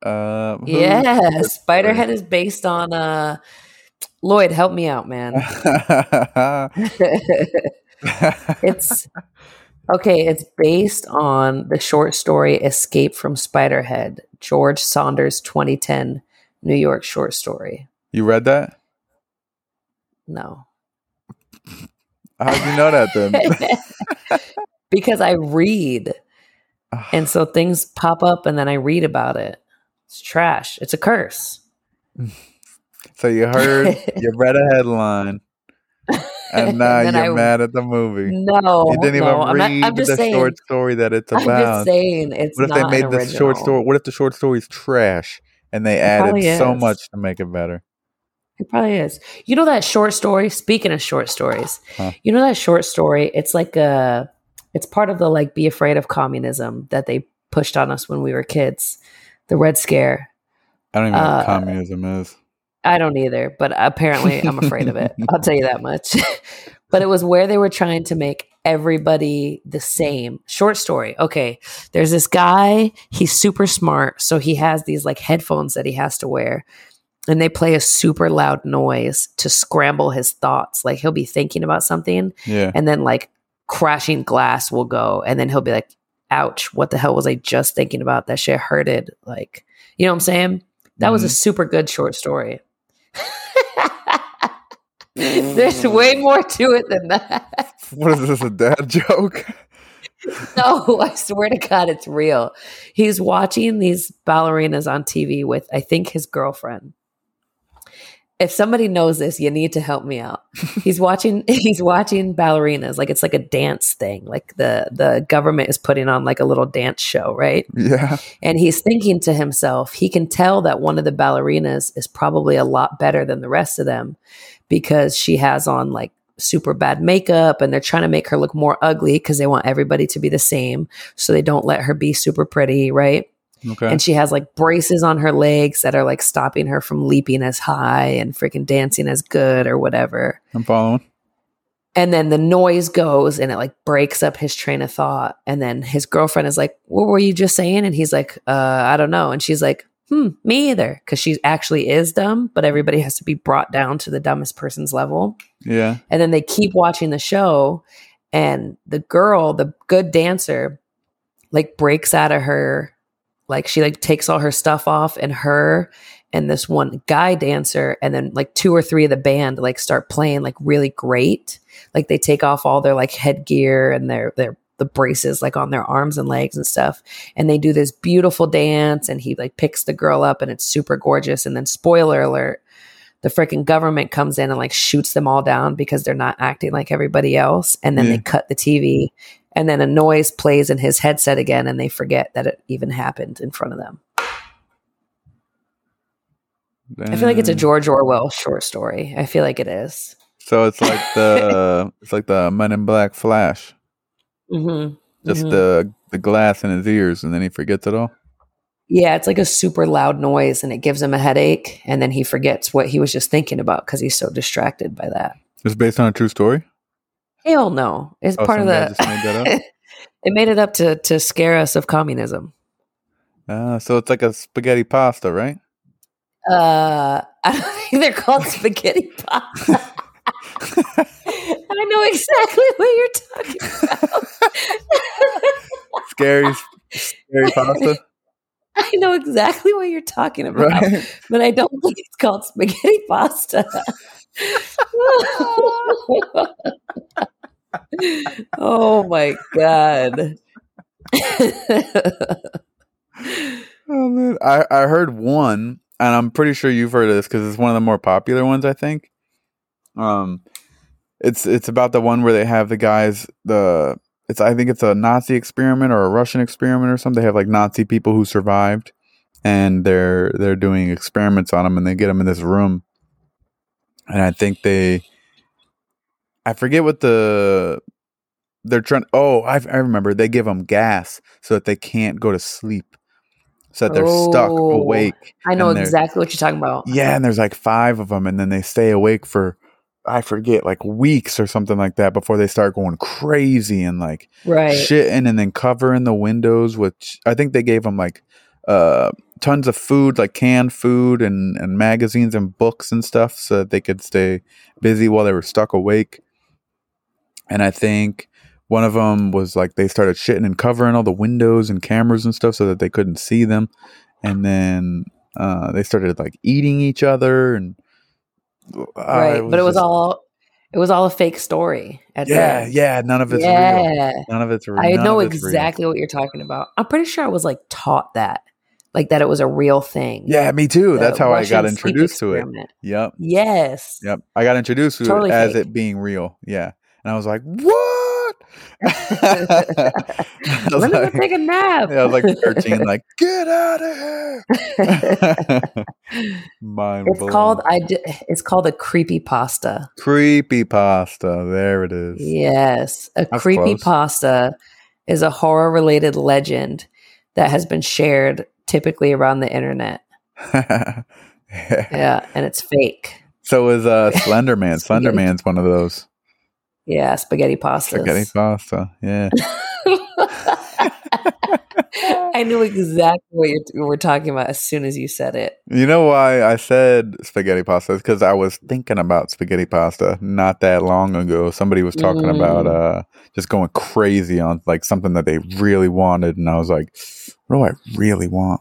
Uh, Yeah, Spiderhead is based on uh Lloyd. Help me out, man. (laughs) (laughs) it's Okay, it's based on the short story Escape from Spiderhead, George Saunders 2010 New York short story. You read that? No. How do you know that then? (laughs) because I read. Ah. And so things pop up and then I read about it. It's trash. It's a curse. So you heard, (laughs) you read a headline, and (laughs) now And you're I- mad at the movie. No, you didn't even no, not- read just the saying, short story that it's about. I'm just saying it's what if they made the short story? What if the short story's trash and they added so much to make it better? It probably is. You know that short story? Speaking of short stories, Huh. you know that short story? It's like a, it's part of the like be afraid of communism that they pushed on us when we were kids. The Red Scare. I don't even know Uh, what communism is. I don't either, but apparently I'm afraid of it. I'll tell you that much. (laughs) but it was where they were trying to make everybody the same. Short story. Okay. There's this guy, he's super smart. So he has these like headphones that he has to wear. And they play a super loud noise to scramble his thoughts. Like he'll be thinking about something Yeah. and then like crashing glass will go. And then he'll be like, ouch, what the hell was I just thinking about? That shit hurted. Like, you know what I'm saying? That was a Mhm. super good short story. (laughs) There's way more to it than that. (laughs) What is this, a dad joke? No, I swear to God, it's real. He's watching these ballerinas on TV with, I think, his girlfriend. If somebody knows this, you need to help me out. He's watching. (laughs) He's watching ballerinas like it's like a dance thing. Like the the government is putting on like a little dance show, right? Yeah. And he's thinking to himself, he can tell that one of the ballerinas is probably a lot better than the rest of them because she has on like super bad makeup and they're trying to make her look more ugly because they want everybody to be the same. So they don't let her be super pretty, right? Okay. And she has like braces on her legs that are like stopping her from leaping as high and freaking dancing as good or whatever. I'm following. And then the noise goes and it like breaks up his train of thought. And then his girlfriend is like, What were you just saying? And he's like, uh, I don't know. And she's like, Hmm, me either. Cause she actually is dumb, but everybody has to be brought down to the dumbest person's level. Yeah. And then they keep watching the show. And the girl, the good dancer, like breaks out of her, like she like takes all her stuff off and her and this one guy dancer and then like two or three of the band like start playing like really great. Like they take off all their like headgear and their their the braces like on their arms and legs and stuff. And they do this beautiful dance and he like picks the girl up and it's super gorgeous. And then spoiler alert the freaking government comes in and like shoots them all down because they're not acting like everybody else. And then Yeah. they cut the TV and then a noise plays in his headset again and they forget that it even happened in front of them. I feel like it's a George Orwell short story. I feel like it is. So it's like the (laughs) it's like the Men in Black Flash. Mm-hmm. Just the the glass in his ears, and then he forgets it all. Yeah, it's like a super loud noise and it gives him a headache and then he forgets what he was just thinking about because he's so distracted by that. It's based on a true story. Hell no. It's Oh, part of the made (laughs) they made it up to to scare us of communism. Uh, so it's like a spaghetti pasta, right? Uh (laughs) I don't think they're called (laughs) spaghetti pasta. I know exactly what you're talking about. Scary, scary pasta, I know exactly what you're talking about, right? but I don't think it's called spaghetti pasta. Oh my god. Oh man, I I heard one, and I'm pretty sure you've heard of this because it's one of the more popular ones. I think. Um, it's it's about the one where they have the guys the it's I think it's a Nazi experiment or a Russian experiment or something. They have like Nazi people who survived, and they're they're doing experiments on them, and they get them in this room, and I think they, I forget what the they're trying. Oh, I I remember they give them gas so that they can't go to sleep, so that they're stuck Oh, awake. I know exactly what you're talking about. Yeah, and there's like five of them, and then they stay awake for I forget like weeks or something like that before they start going crazy and like Right. shitting, and then covering the windows. Which I think they gave them like uh tons of food, like canned food and and magazines and books and stuff, so that they could stay busy while they were stuck awake. And I think one of them was like they started shitting and covering all the windows and cameras and stuff so that they couldn't see them, and then uh, they started like eating each other and uh, right, but it was just- all it was all a fake story. At yeah, the yeah. None of it's real. None of it's real. I know it's real. exactly what you're talking about. I'm pretty sure I was like taught that, like that it was a real thing. Yeah, me too. The That's how I got introduced to it. Yep. Yes. Yep. I got introduced to Totally it as fake. it being real. Yeah. And I was like, what? (laughs) I was Let me like, go take a nap. yeah, I was like 13, like, (laughs) get out of here. (laughs) Mind it's blown. called I. It's called a creepy pasta. creepy pasta. There it is. Yes, a That's creepy close. pasta is a horror related legend that has been shared typically around the internet. Yeah, and it's fake. so is uh, Slender Man. Slender Man's one of those. Yeah, spaghetti pasta. Spaghetti pasta. Yeah. (laughs) I knew exactly what you're, were talking about as soon as you said it. You know why I said spaghetti pasta? Because I was thinking about spaghetti pasta not that long ago. Somebody was talking Mm. about uh, just going crazy on like something that they really wanted, and I was like, "What do I really want?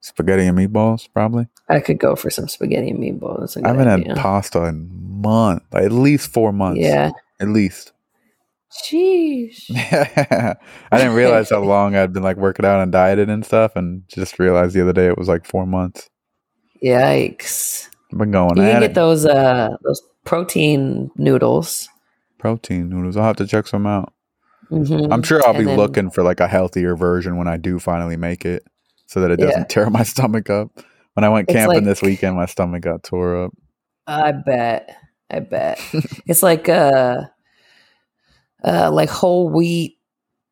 Spaghetti and meatballs, probably." I could go for some spaghetti and meatballs. I haven't idea. had pasta in months, like, at least four months. Yeah. At least. (laughs) Sheesh. I didn't realize how long I'd been like working out and dieted and stuff, and just realized the other day it was like four months. Yikes. I've been going You can it. get those uh those protein noodles. Protein noodles. I'll have to check some out. Mhm. I'm sure I'll be then- looking for like a healthier version when I do finally make it, so that it doesn't Yeah. (laughs) tear my stomach up. When I went It's camping like- this weekend, my stomach got tore up. I bet. I bet. (laughs) it's like uh uh like whole wheat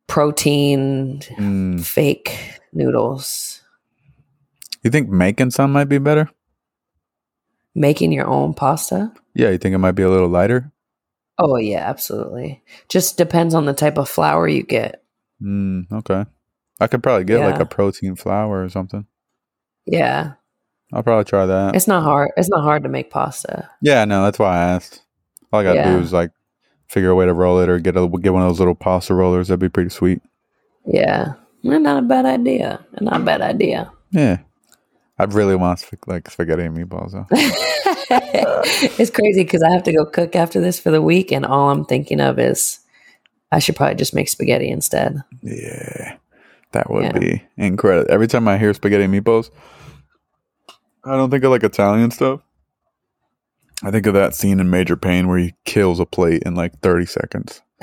protein Mm. fake noodles. You think making some might be better? Making your own pasta? Yeah, you think it might be a little lighter? Oh yeah, absolutely. Just depends on the type of flour you get. Mm, okay. I could probably get like a protein flour or something. Yeah. I'll probably try that. It's not hard. It's not hard to make pasta. Yeah, no, that's why I asked. All I gotta Yeah. do is like figure a way to roll it or get a get one of those little pasta rollers. That'd be pretty sweet. Yeah. Not a bad idea. Not a bad idea. Yeah. I really want sp- like spaghetti and meatballs though. (laughs) it's crazy because I have to go cook after this for the week, and all I'm thinking of is I should probably just make spaghetti instead. Yeah, that would Yeah. be incredible. Every time I hear spaghetti and meatballs, I don't think of like Italian stuff. I think of that scene in Major Payne where he kills a plate in like 30 seconds. (laughs)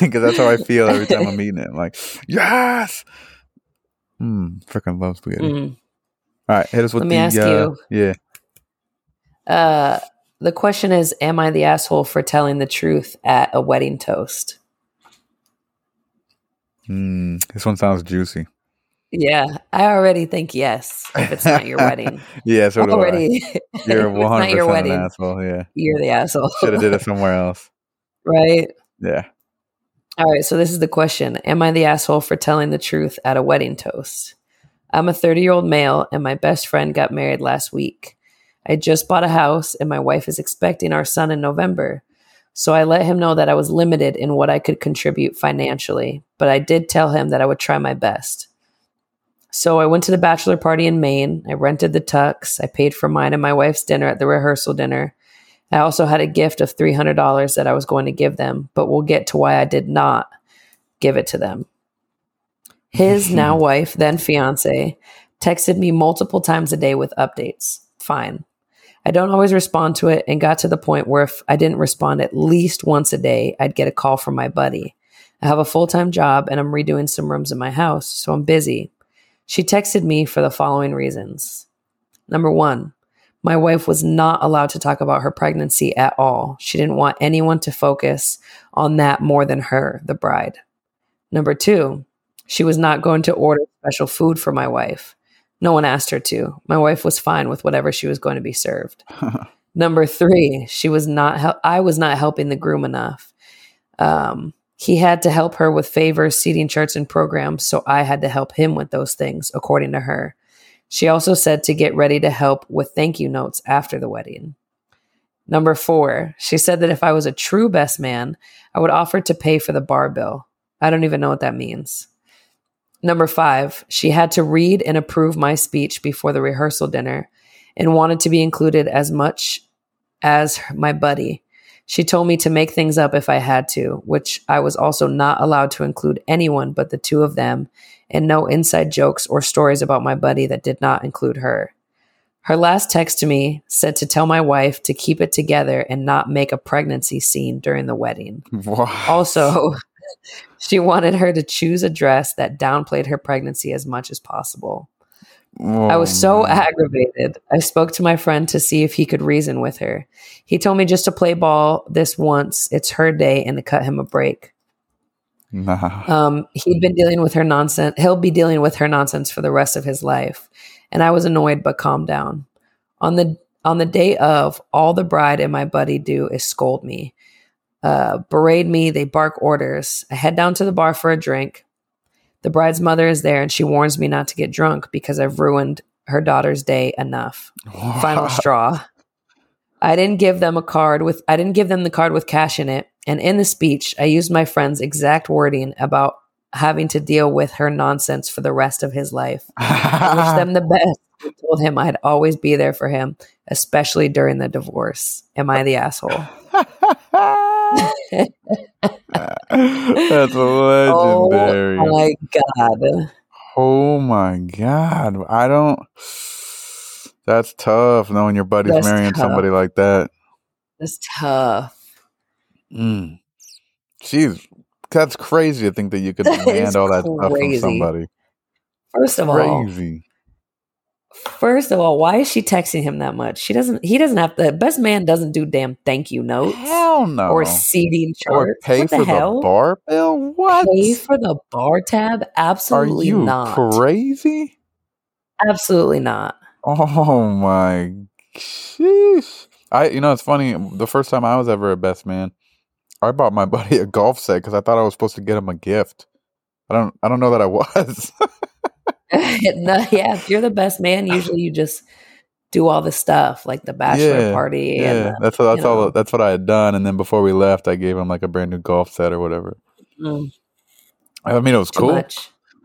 Because that's how I feel every time I'm eating it. I'm like, yes! Mmm, freaking love spaghetti. Mm. All right, hit us with Let me the. ask uh, you. Yeah. Uh, the question is Am I the asshole for telling the truth at a wedding toast? Mm, this one sounds juicy. Yeah, I already think yes if it's not your wedding. (laughs) Yeah, so already. (laughs) You're not your 100% an wedding, asshole. Yeah. you're the asshole. Should have did it (laughs) somewhere else. right? Yeah. All right, so this is the question Am I the asshole for telling the truth at a wedding toast? I'm a 30 year old male, and my best friend got married last week. I just bought a house, and my wife is expecting our son in November. So I let him know that I was limited in what I could contribute financially, but I did tell him that I would try my best. So I went to the bachelor party in Maine. I rented the tux. I paid for mine and my wife's dinner at the rehearsal dinner. I also had a gift of $300 that I was going to give them, but we'll get to why I did not give it to them. His (laughs) now wife, then fiance, texted me multiple times a day with updates. Fine. I don't always respond to it and got to the point where if I didn't respond at least once a day, I'd get a call from my buddy. I have a full time job and I'm redoing some rooms in my house, so I'm busy. She texted me for the following reasons. Number one, my wife was not allowed to talk about her pregnancy at all. She didn't want anyone to focus on that more than her, the bride. Number two, she was not going to order special food for my wife. No one asked her to. My wife was fine with whatever she was going to be served. (laughs) Number three, she was not. Hel- I was not helping the groom enough. Um, he had to help her with favors, seating charts, and programs, so I had to help him with those things, according to her. She also said to get ready to help with thank you notes after the wedding. Number four, she said that if I was a true best man, I would offer to pay for the bar bill. I don't even know what that means. Number five, she had to read and approve my speech before the rehearsal dinner and wanted to be included as much as my buddy. She told me to make things up if I had to, which I was also not allowed to include anyone but the two of them, and no inside jokes or stories about my buddy that did not include her. Her last text to me said to tell my wife to keep it together and not make a pregnancy scene during the wedding. What? Also, (laughs) she wanted her to choose a dress that downplayed her pregnancy as much as possible. I was so Oh, man. aggravated. I spoke to my friend to see if he could reason with her. He told me just to play ball this once. It's her day and to cut him a break. Nah. Um, he'd been dealing with her nonsense. He'll be dealing with her nonsense for the rest of his life. And I was annoyed, but calmed down. On the on the day of, all the bride and my buddy do is scold me, uh, berate me. They bark orders. I head down to the bar for a drink. The bride's mother is there, and she warns me not to get drunk because I've ruined her daughter's day enough. Final straw. I didn't give them a card with I didn't give them the card with cash in it. And in the speech, I used my friend's exact wording about having to deal with her nonsense for the rest of his life. (laughs) I wish them the best. I told him I'd always be there for him, especially during the divorce. Am I the asshole? (laughs) (laughs) That's legendary. Oh my god. Oh my god. I don't That's tough knowing your buddy's That's marrying tough. somebody like that. That's tough. Mm. Jeez. That's crazy to think that you could (laughs) demand all that stuff from crazy. somebody. First of all, Crazy. First of all, why is she texting him that much? She doesn't he doesn't have the best man doesn't do damn thank you notes Hell no. or seating Or charts. pay what for the the bar bill? What? Pay for the bar tab? Absolutely Are you not. crazy? Absolutely not. Oh my sheesh. I you know it's funny, the first time I was ever a best man, I bought my (laughs) buddy a golf set because I thought I was supposed to get him a gift. I don't I don't know that I was. (laughs) (laughs) no, yeah, if you're the best man, (sighs) usually you just do all the stuff like the bachelor Yeah, party yeah. and That's what that's all know. that's what I had done. And then before we left I gave him like a brand new golf set or whatever. mm, I mean it was too cool. (laughs)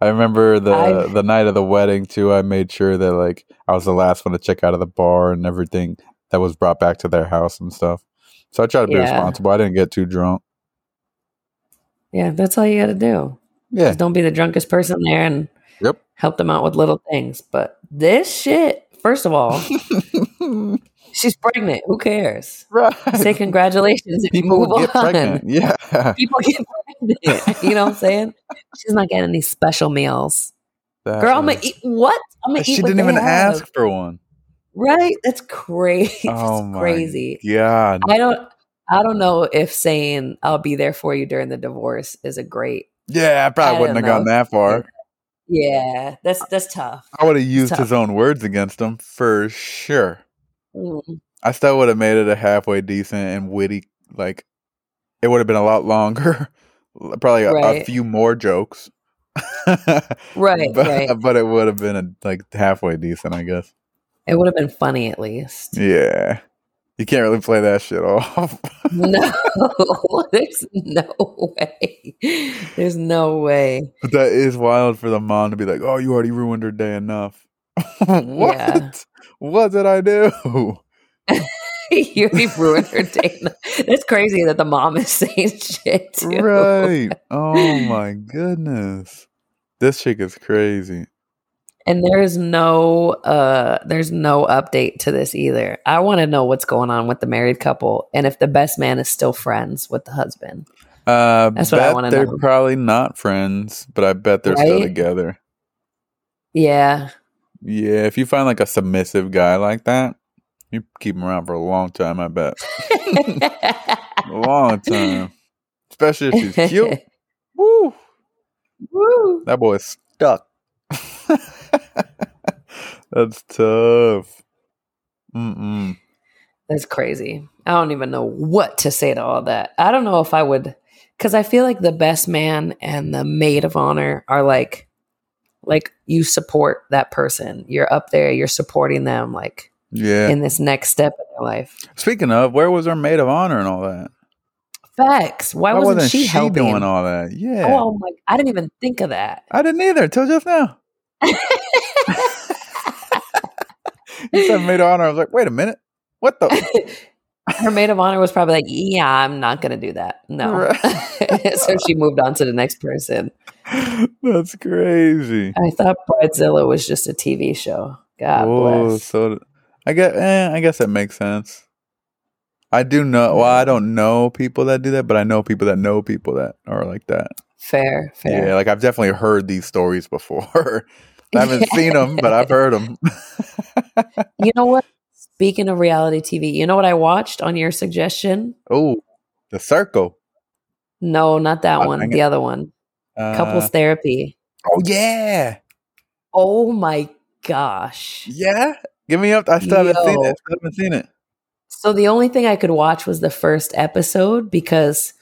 I remember the I've- the night of the wedding too. I made sure that like I was the last one to check out of the bar and everything that was brought back to their house and stuff. So I tried to be Yeah. responsible. I didn't get too drunk. Yeah, that's all you got to do. Yeah. Just don't be the drunkest person there and Yep. help them out with little things. But this shit, first of all, (laughs) she's pregnant. Who cares? right. Say congratulations and People move get on. pregnant. Yeah. People get pregnant. (laughs) You know what I'm saying? She's not getting any special meals. That Girl, I'm gonna eat what? I'm gonna eat. she didn't even have. ask for one. Right? That's crazy. (laughs) Oh That's my crazy. God. I don't. I don't know if saying "I'll be there for you" during the divorce is a great. Yeah, I probably I wouldn't have know. that far. Yeah, that's that's tough. I would have used his own words against him for sure. Mm. I still would have made it a halfway decent and witty. Like it would have been a lot longer, probably a, a few more jokes. (laughs) Right, but, right. but it would have been a, like halfway decent, I guess. It would have been funny at least. Yeah, you can't really play that shit off. (laughs) No, (laughs) there's no way. There's no way. but that is wild for the mom to be like, "Oh, you already ruined her day enough." (laughs) what? Yeah. What did I do? you already ruined her day. That's crazy that the mom is saying shit too. Right. Oh my goodness. This chick is crazy. And there's no uh there's no update to this either. I want to know what's going on with the married couple and if the best man is still friends with the husband. Uh, That's what I wanna know. they're probably not friends, but I bet they're still together. Yeah. Yeah, if you find like a submissive guy like that, you keep him around for a long time. I bet a (laughs) long time, especially if she's cute. (laughs) Woo, Woo. that boy's stuck. (laughs) That's tough. Mm-mm. That's crazy. I don't even know what to say to all that. I don't know if I would cuz I feel like the best man and the maid of honor are like like you support that person. You're up there, you're supporting them like Yeah. in this next step of their life. Speaking of, where was her maid of honor and all that? Facts. Why, wasn't, she, helping? doing all that? Yeah. Oh my! I didn't even think of that. I didn't either until just now. (laughs) You said maid of honor. I was like, wait a minute. What the? (laughs) Her maid of honor was probably like, "Yeah, I'm not going to do that." No, Right. (laughs) so she moved on to the next person. That's crazy. I thought Bridezilla was just a TV show. God Oh, bless. so I guess eh, I guess that makes sense. I do know. Well, I don't know people that do that, but I know people that know people that are like that. Fair, fair. Yeah, like I've definitely heard these stories before. (laughs) I haven't seen them, but I've heard them. You know what? Speaking of reality TV, you know what I watched on your suggestion? oh, the circle. No, not that Oh, one. The it. other one. Uh, Couples therapy. Oh yeah, Oh my gosh. yeah. Give me up. I still haven't seen it. Still haven't seen it. So the only thing I could watch was the first episode because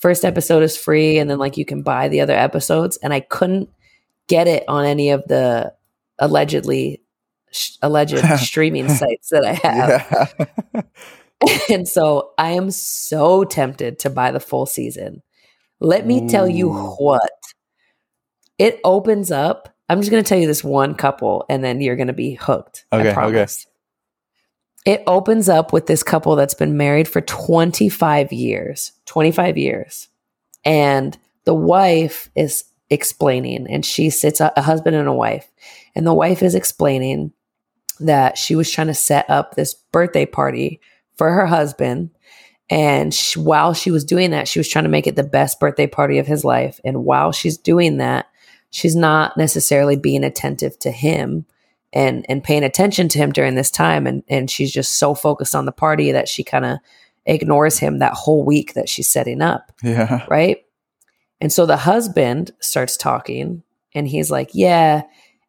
first episode is free and then like you can buy the other episodes and I couldn't get it on any of the allegedly sh- alleged (laughs) streaming sites that I (laughs) have. Yeah. (laughs) And so I am so tempted to buy the full season. Let me tell you what. It opens up. I'm just going to tell you this one couple and then you're going to be hooked. Okay, okay. I promise. It opens up with this couple that's been married for 25 years. 25 years. And the wife is explaining, and she sits a, a husband and a wife, and the wife is explaining that she was trying to set up this birthday party for her husband. And sh while she was doing that, she was trying to make it the best birthday party of his life. And while she's doing that, she's not necessarily being attentive to him and and paying attention to him during this time. And and she's just so focused on the party that she kind of ignores him that whole week that she's setting up yeah. right? And so the husband starts talking and he's like, Yeah,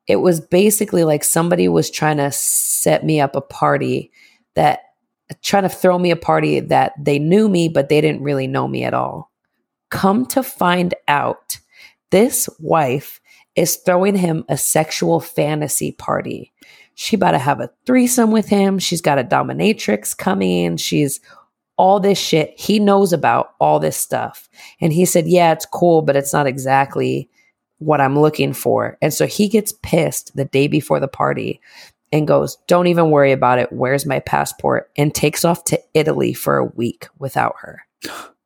it was basically like somebody was trying to set me up a party that trying to throw me a party that they knew me, but they didn't really know me at all. Come to find out, this wife is throwing him a sexual fantasy party. She about to have a threesome with him. She's got a dominatrix coming. She's all this shit. He knows about all this stuff. And he said, Yeah, it's cool, but it's not exactly what I'm looking for. And so he gets pissed the day before the party and goes, Don't even worry about it. Where's my passport? And takes off to Italy for a week without her. (gasps) (gasps) (gasps)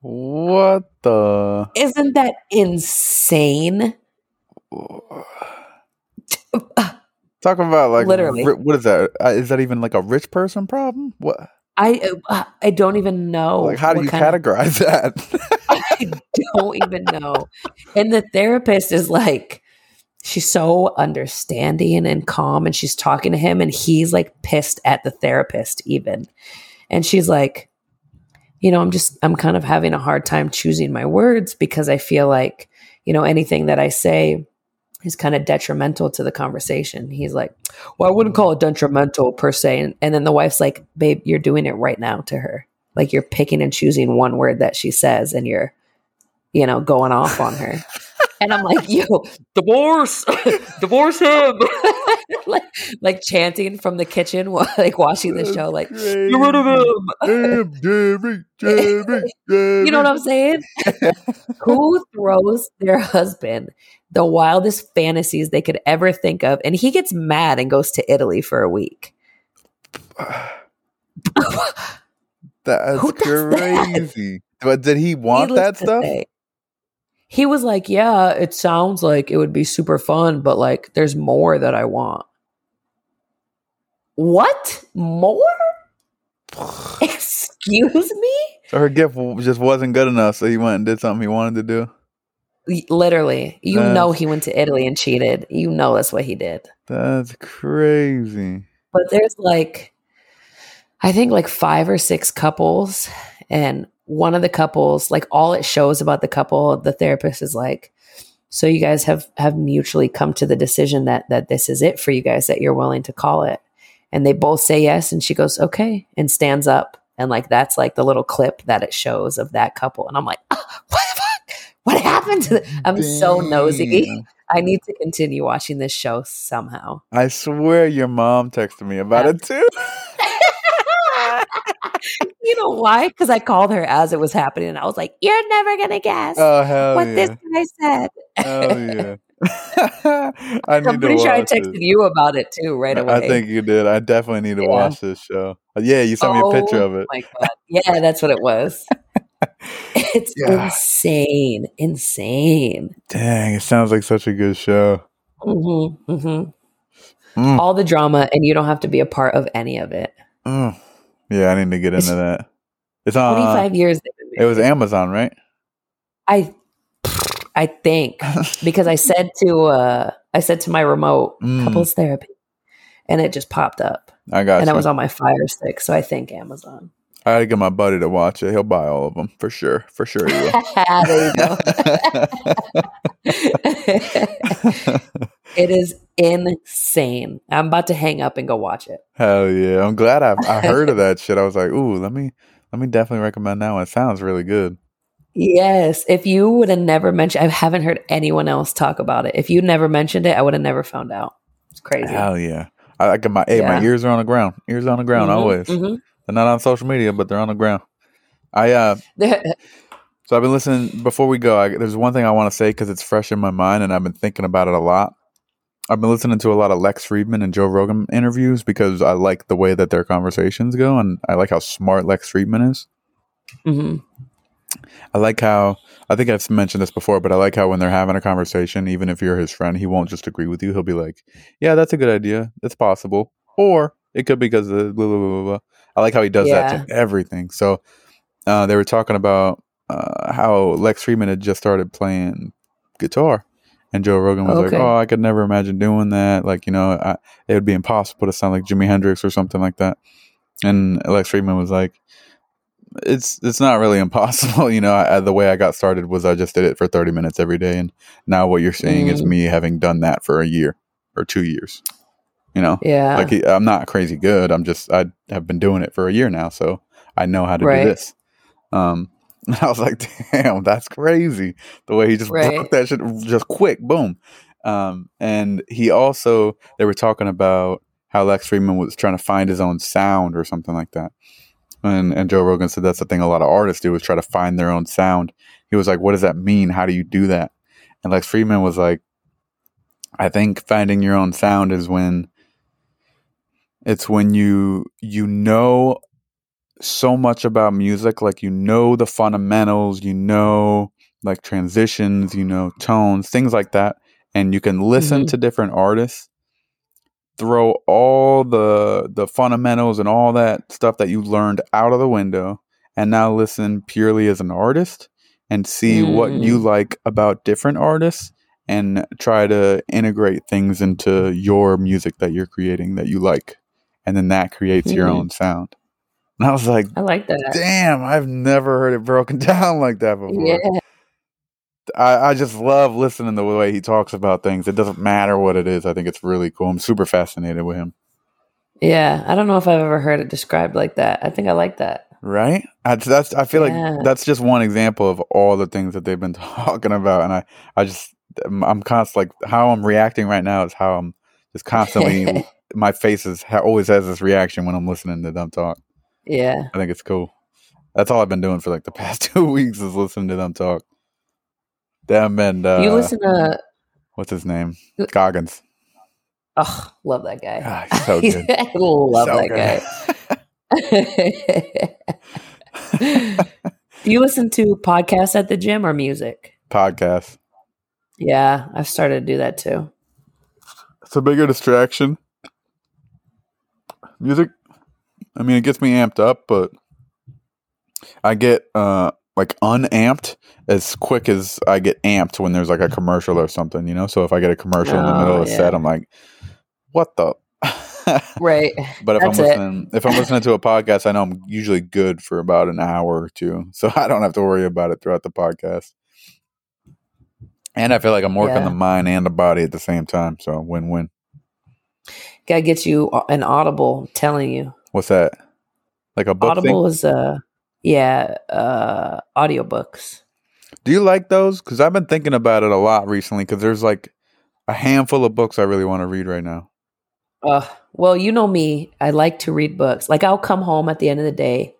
What the? Isn't that insane? (laughs) Talking about like Literally. ri- what is that? Uh, that even like a rich person problem? What? I uh, I don't even know. like how do you kind of- categorize (laughs) that? I don't even know. And the therapist is like, she's so understanding and calm, and she's talking to him, and he's like pissed at the therapist, even. And she's like, you know, I'm just, I'm kind of having a hard time choosing my words because I feel like, you know, anything that I say is kind of detrimental to the conversation. He's like, well, I wouldn't call it detrimental per se. And, and then the wife's like, babe, you're doing it right now to her. Like you're picking and choosing one word that she says and you're, you know, going off on her. (laughs) and I'm like, yo, divorce, (laughs) divorce him. (laughs) like, like chanting from the kitchen like watching the show, like, get rid of him. Damn, Jerry, Jerry, Jerry. You know what I'm saying? (laughs) Who throws their husband the wildest fantasies they could ever think of? And he gets mad and goes to Italy for a week. (sighs) That's Who does that? crazy. But did he want Needless that stuff? say, he was like, Yeah, it sounds like it would be super fun, but like there's more that I want. What? More? (laughs) Excuse me? So her gift just wasn't good enough, so he went and did something he wanted to do. Literally, you That's- know he went to Italy and cheated. You know that's what he did. That's crazy. But there's like, I think like five or six couples, and one of the couples, like all it shows about the couple, the therapist is like, so you guys have have mutually come to the decision that that this is it for you guys, that you're willing to call it, and they both say yes, and she goes okay, and stands up, and like that's like the little clip that it shows of that couple, and I'm like, "Ah, what the fuck? What happened to? The-? (laughs) I'm so nosy. (laughs) I need to continue watching this show somehow. I swear your mom texted me about it too. (laughs) you know why? Because I called her as it was happening, and I was like, "You're never gonna guess oh what yeah! this guy said." Hell yeah! (laughs) (laughs) I I'm pretty to sure I texted it. you about it too right away. I think you did. I definitely need to Yeah. watch this show. Uh, Yeah, you sent me a picture Oh of it. My God. Yeah, that's what it was. (laughs) it's Yeah. insane, insane. Dang, it sounds like such a good show. hmm hmm Mm. All the drama, and you don't have to be a part of any of it. Mm. Yeah, I need to get It's into that. It's on. Twenty uh, years. it was. Amazon, right? I, I think (laughs) because I said to uh I said to my remote Mm. couples therapy, and it just popped up, I got and you. it was on my Fire Stick. So I think Amazon. I gotta get my buddy to watch it. He'll buy all of them for sure. For sure, he will. (laughs) there you go. (laughs) it is insane. I'm about to hang up and go watch it. Hell yeah! I'm glad I I heard of that (laughs) shit. I was like, ooh, let me let me definitely recommend that one. It sounds really good. Yes. If you would have never mentioned, I haven't heard anyone else talk about it. If you never mentioned it, I would have never found out. It's crazy. Hell yeah! I, I got my hey, my ears are on the ground. Ears on the ground Mhm, always. mhm. They're not on social media, but they're on the ground. I uh, (laughs) so I've been listening. Before we go, I, there's one thing I want to say because it's fresh in my mind, and I've been thinking about it a lot. I've been listening to a lot of Lex Fridman and Joe Rogan interviews because I like the way that their conversations go, and I like how smart Lex Fridman is. Mhm. I like how I think I've mentioned this before, but I like how when they're having a conversation, even if you're his friend, he won't just agree with you. He'll be like, "Yeah, that's a good idea. It's possible," or it could be because of blah, blah, blah, blah. I like how he does that to everything. So uh, they were talking about uh, how Lex Fridman had just started playing guitar, and Joe Rogan was Okay. like, "Oh, I could never imagine doing that. Like, you know, I, it would be impossible to sound like Jimi Hendrix or something like that." And Lex Fridman was like, "It's it's not really (laughs) impossible. You know, I, the way I got started was I just did it for thirty minutes every day, and now what you're seeing is Mm. me having done that for a year or two years. You know, Yeah. like I'm not crazy good. I'm just I have been doing it for a year now, so I know how to Right. do this. Um, (laughs) I was like, damn, that's crazy. The way he just Right. broke that shit just quick, boom. Um, and he also they were talking about how Lex Fridman was trying to find his own sound or something like that. And and Joe Rogan said that's the thing a lot of artists do is try to find their own sound. He was like, what does that mean? How do you do that? And Lex Fridman was like, I think finding your own sound is when it's when you you know so much about music like you know the fundamentals you know like transitions you know tones things like that and you can listen Mhm. to different artists throw all the the fundamentals and all that stuff that you learned out of the window and now listen purely as an artist and see what you Mm. like about different artists and try to integrate things into your music that you're creating that you like and then that creates your Hmm. own sound and i was like I like that. damn i've never heard it broken (laughs) down like that before Yeah. I, I just love listening to the way he talks about things it doesn't matter what it is i think it's really cool i'm super fascinated with him Yeah. I don't know if I've ever heard it described like that. I think I like that. right I, that's i feel Yeah. like that's just one example of all the things that they've been (laughs) talking about and i i just i'm, I'm constantly like how i'm reacting right now is how i'm just constantly (laughs) my face is ha- always has this reaction when i'm listening to them talk yeah. i think it's cool that's all i've been doing for like the (laughs) past two weeks is listening to them talk them and uh you listen to, what's his name goggins oh, love that guy. Ah, he's so (laughs) good I love So that guy. Do (laughs) you listen to podcasts at the gym or music? Podcasts. Yeah, I've started to do that too. it's a bigger distraction. Music, I mean, it gets me amped up, but I get uh like unamped as quick as I get amped when there's like a commercial or something, you know. So if I get a commercial in the middle Oh, of a set, I'm like, "What the?" Right. (laughs) but if That's I'm it. listening, if I'm listening to a podcast, I know I'm usually good for about an hour or two, so (laughs) I don't have to worry about it throughout the podcast. And I feel like I'm working Yeah. the mind and the body at the same time, so win-win. Gotta get you an audible telling you. What's that? Like a book Audible thing? is uh yeah, uh audiobooks. Do you like those? Because I've been thinking about it a lot recently. Because there's like a handful of books I really want to read right now. Uh, well, you know me. I like to read books. Like I'll come home at the end of the day,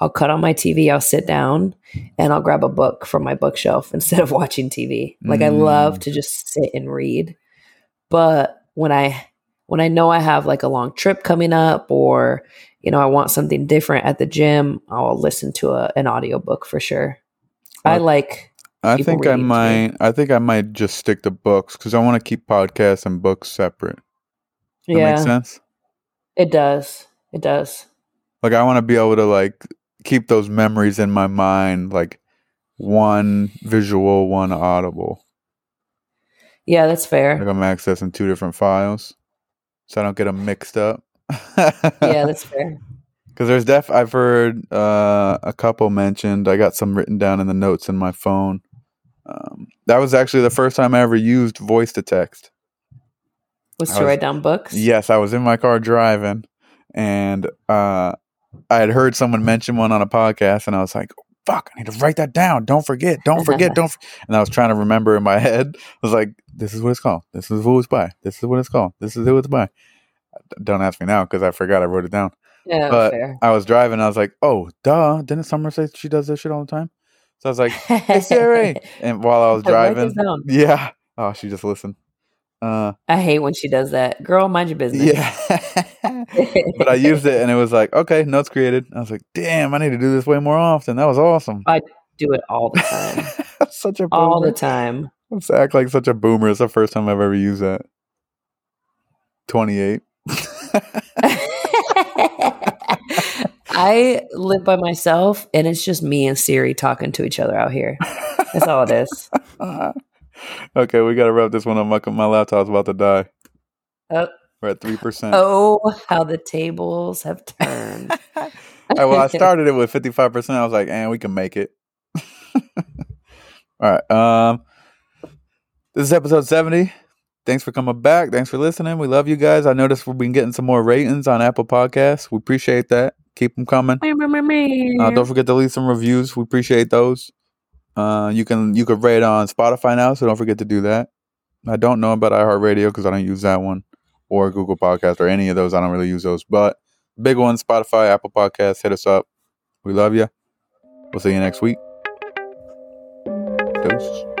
I'll cut on my TV, I'll sit down, and I'll grab a book from my bookshelf (laughs) instead of watching TV. Like I love Mm. to just sit and read. But when I when I know I have like a long trip coming up or you know I want something different at the gym, I'll listen to a, an audiobook for sure. I Uh, like I think I reading too. might. I think I might just stick to books because I want to keep podcasts and books separate. That yeah, makes sense. it does. It does. Like I want to be able to like keep those memories in my mind, like one visual, one audible. Yeah, that's fair. Like I'm accessing two different files, so I don't get them mixed up. Yeah, (laughs) that's fair. Because there's def, I've heard uh, a couple mentioned. I got some written down in the notes in my phone. Um, that was actually the first time I ever used voice to text. Was I to was- write down books. Yes, I was in my car driving, and uh, I had heard someone mention one on a podcast, and I was like, "Fuck, I need to write that down. Don't forget. Don't forget. (laughs) don't." f-" And I was trying to remember in my (laughs) head. I was like, "This is what it's called. This is who it's by. This is what it's called. This is who it's by." Don't ask me now because I forgot I wrote it down. Yeah, But- fair. I was driving. I was like, "Oh, duh! Didn't Summer say she does this shit all the time?" So I was like, "Hey Siri!" (laughs) And while I was Write driving, yeah. Oh, she just listened. Uh, I hate when she does that. Girl, mind your business. yeah. (laughs) but I used it, and it was like, okay, notes created. I was like, damn, I need to do this way more often. That was awesome. I do it all the time. (laughs) such a boomer. all the time. Let's act like such a boomer. It's the first time I've ever used that. Twenty-eight. (laughs) I live by myself and it's just me and Siri talking to each other out here. That's all it is. Okay, we got to wrap this one up. My, my laptop's about to die. Oh. We're at three percent. Oh, how the tables have turned. (laughs) well, I (laughs) started it with fifty-five percent. I was like, "and we can make it." (laughs) All right. Um, this is episode seventy. Thanks for coming back. Thanks for listening. We love you guys. I noticed we've been getting some more ratings on Apple Podcasts. We appreciate that. Keep them coming. Uh, don't forget to leave some reviews. We appreciate those. Uh, you can you can rate on Spotify now, so don't forget to do that. I don't know about iHeartRadio because I don't use that one, or Google Podcast, or any of those. I don't really use those. But big ones, Spotify, Apple Podcasts, hit us up. We love you. We'll see you next week. Deuces.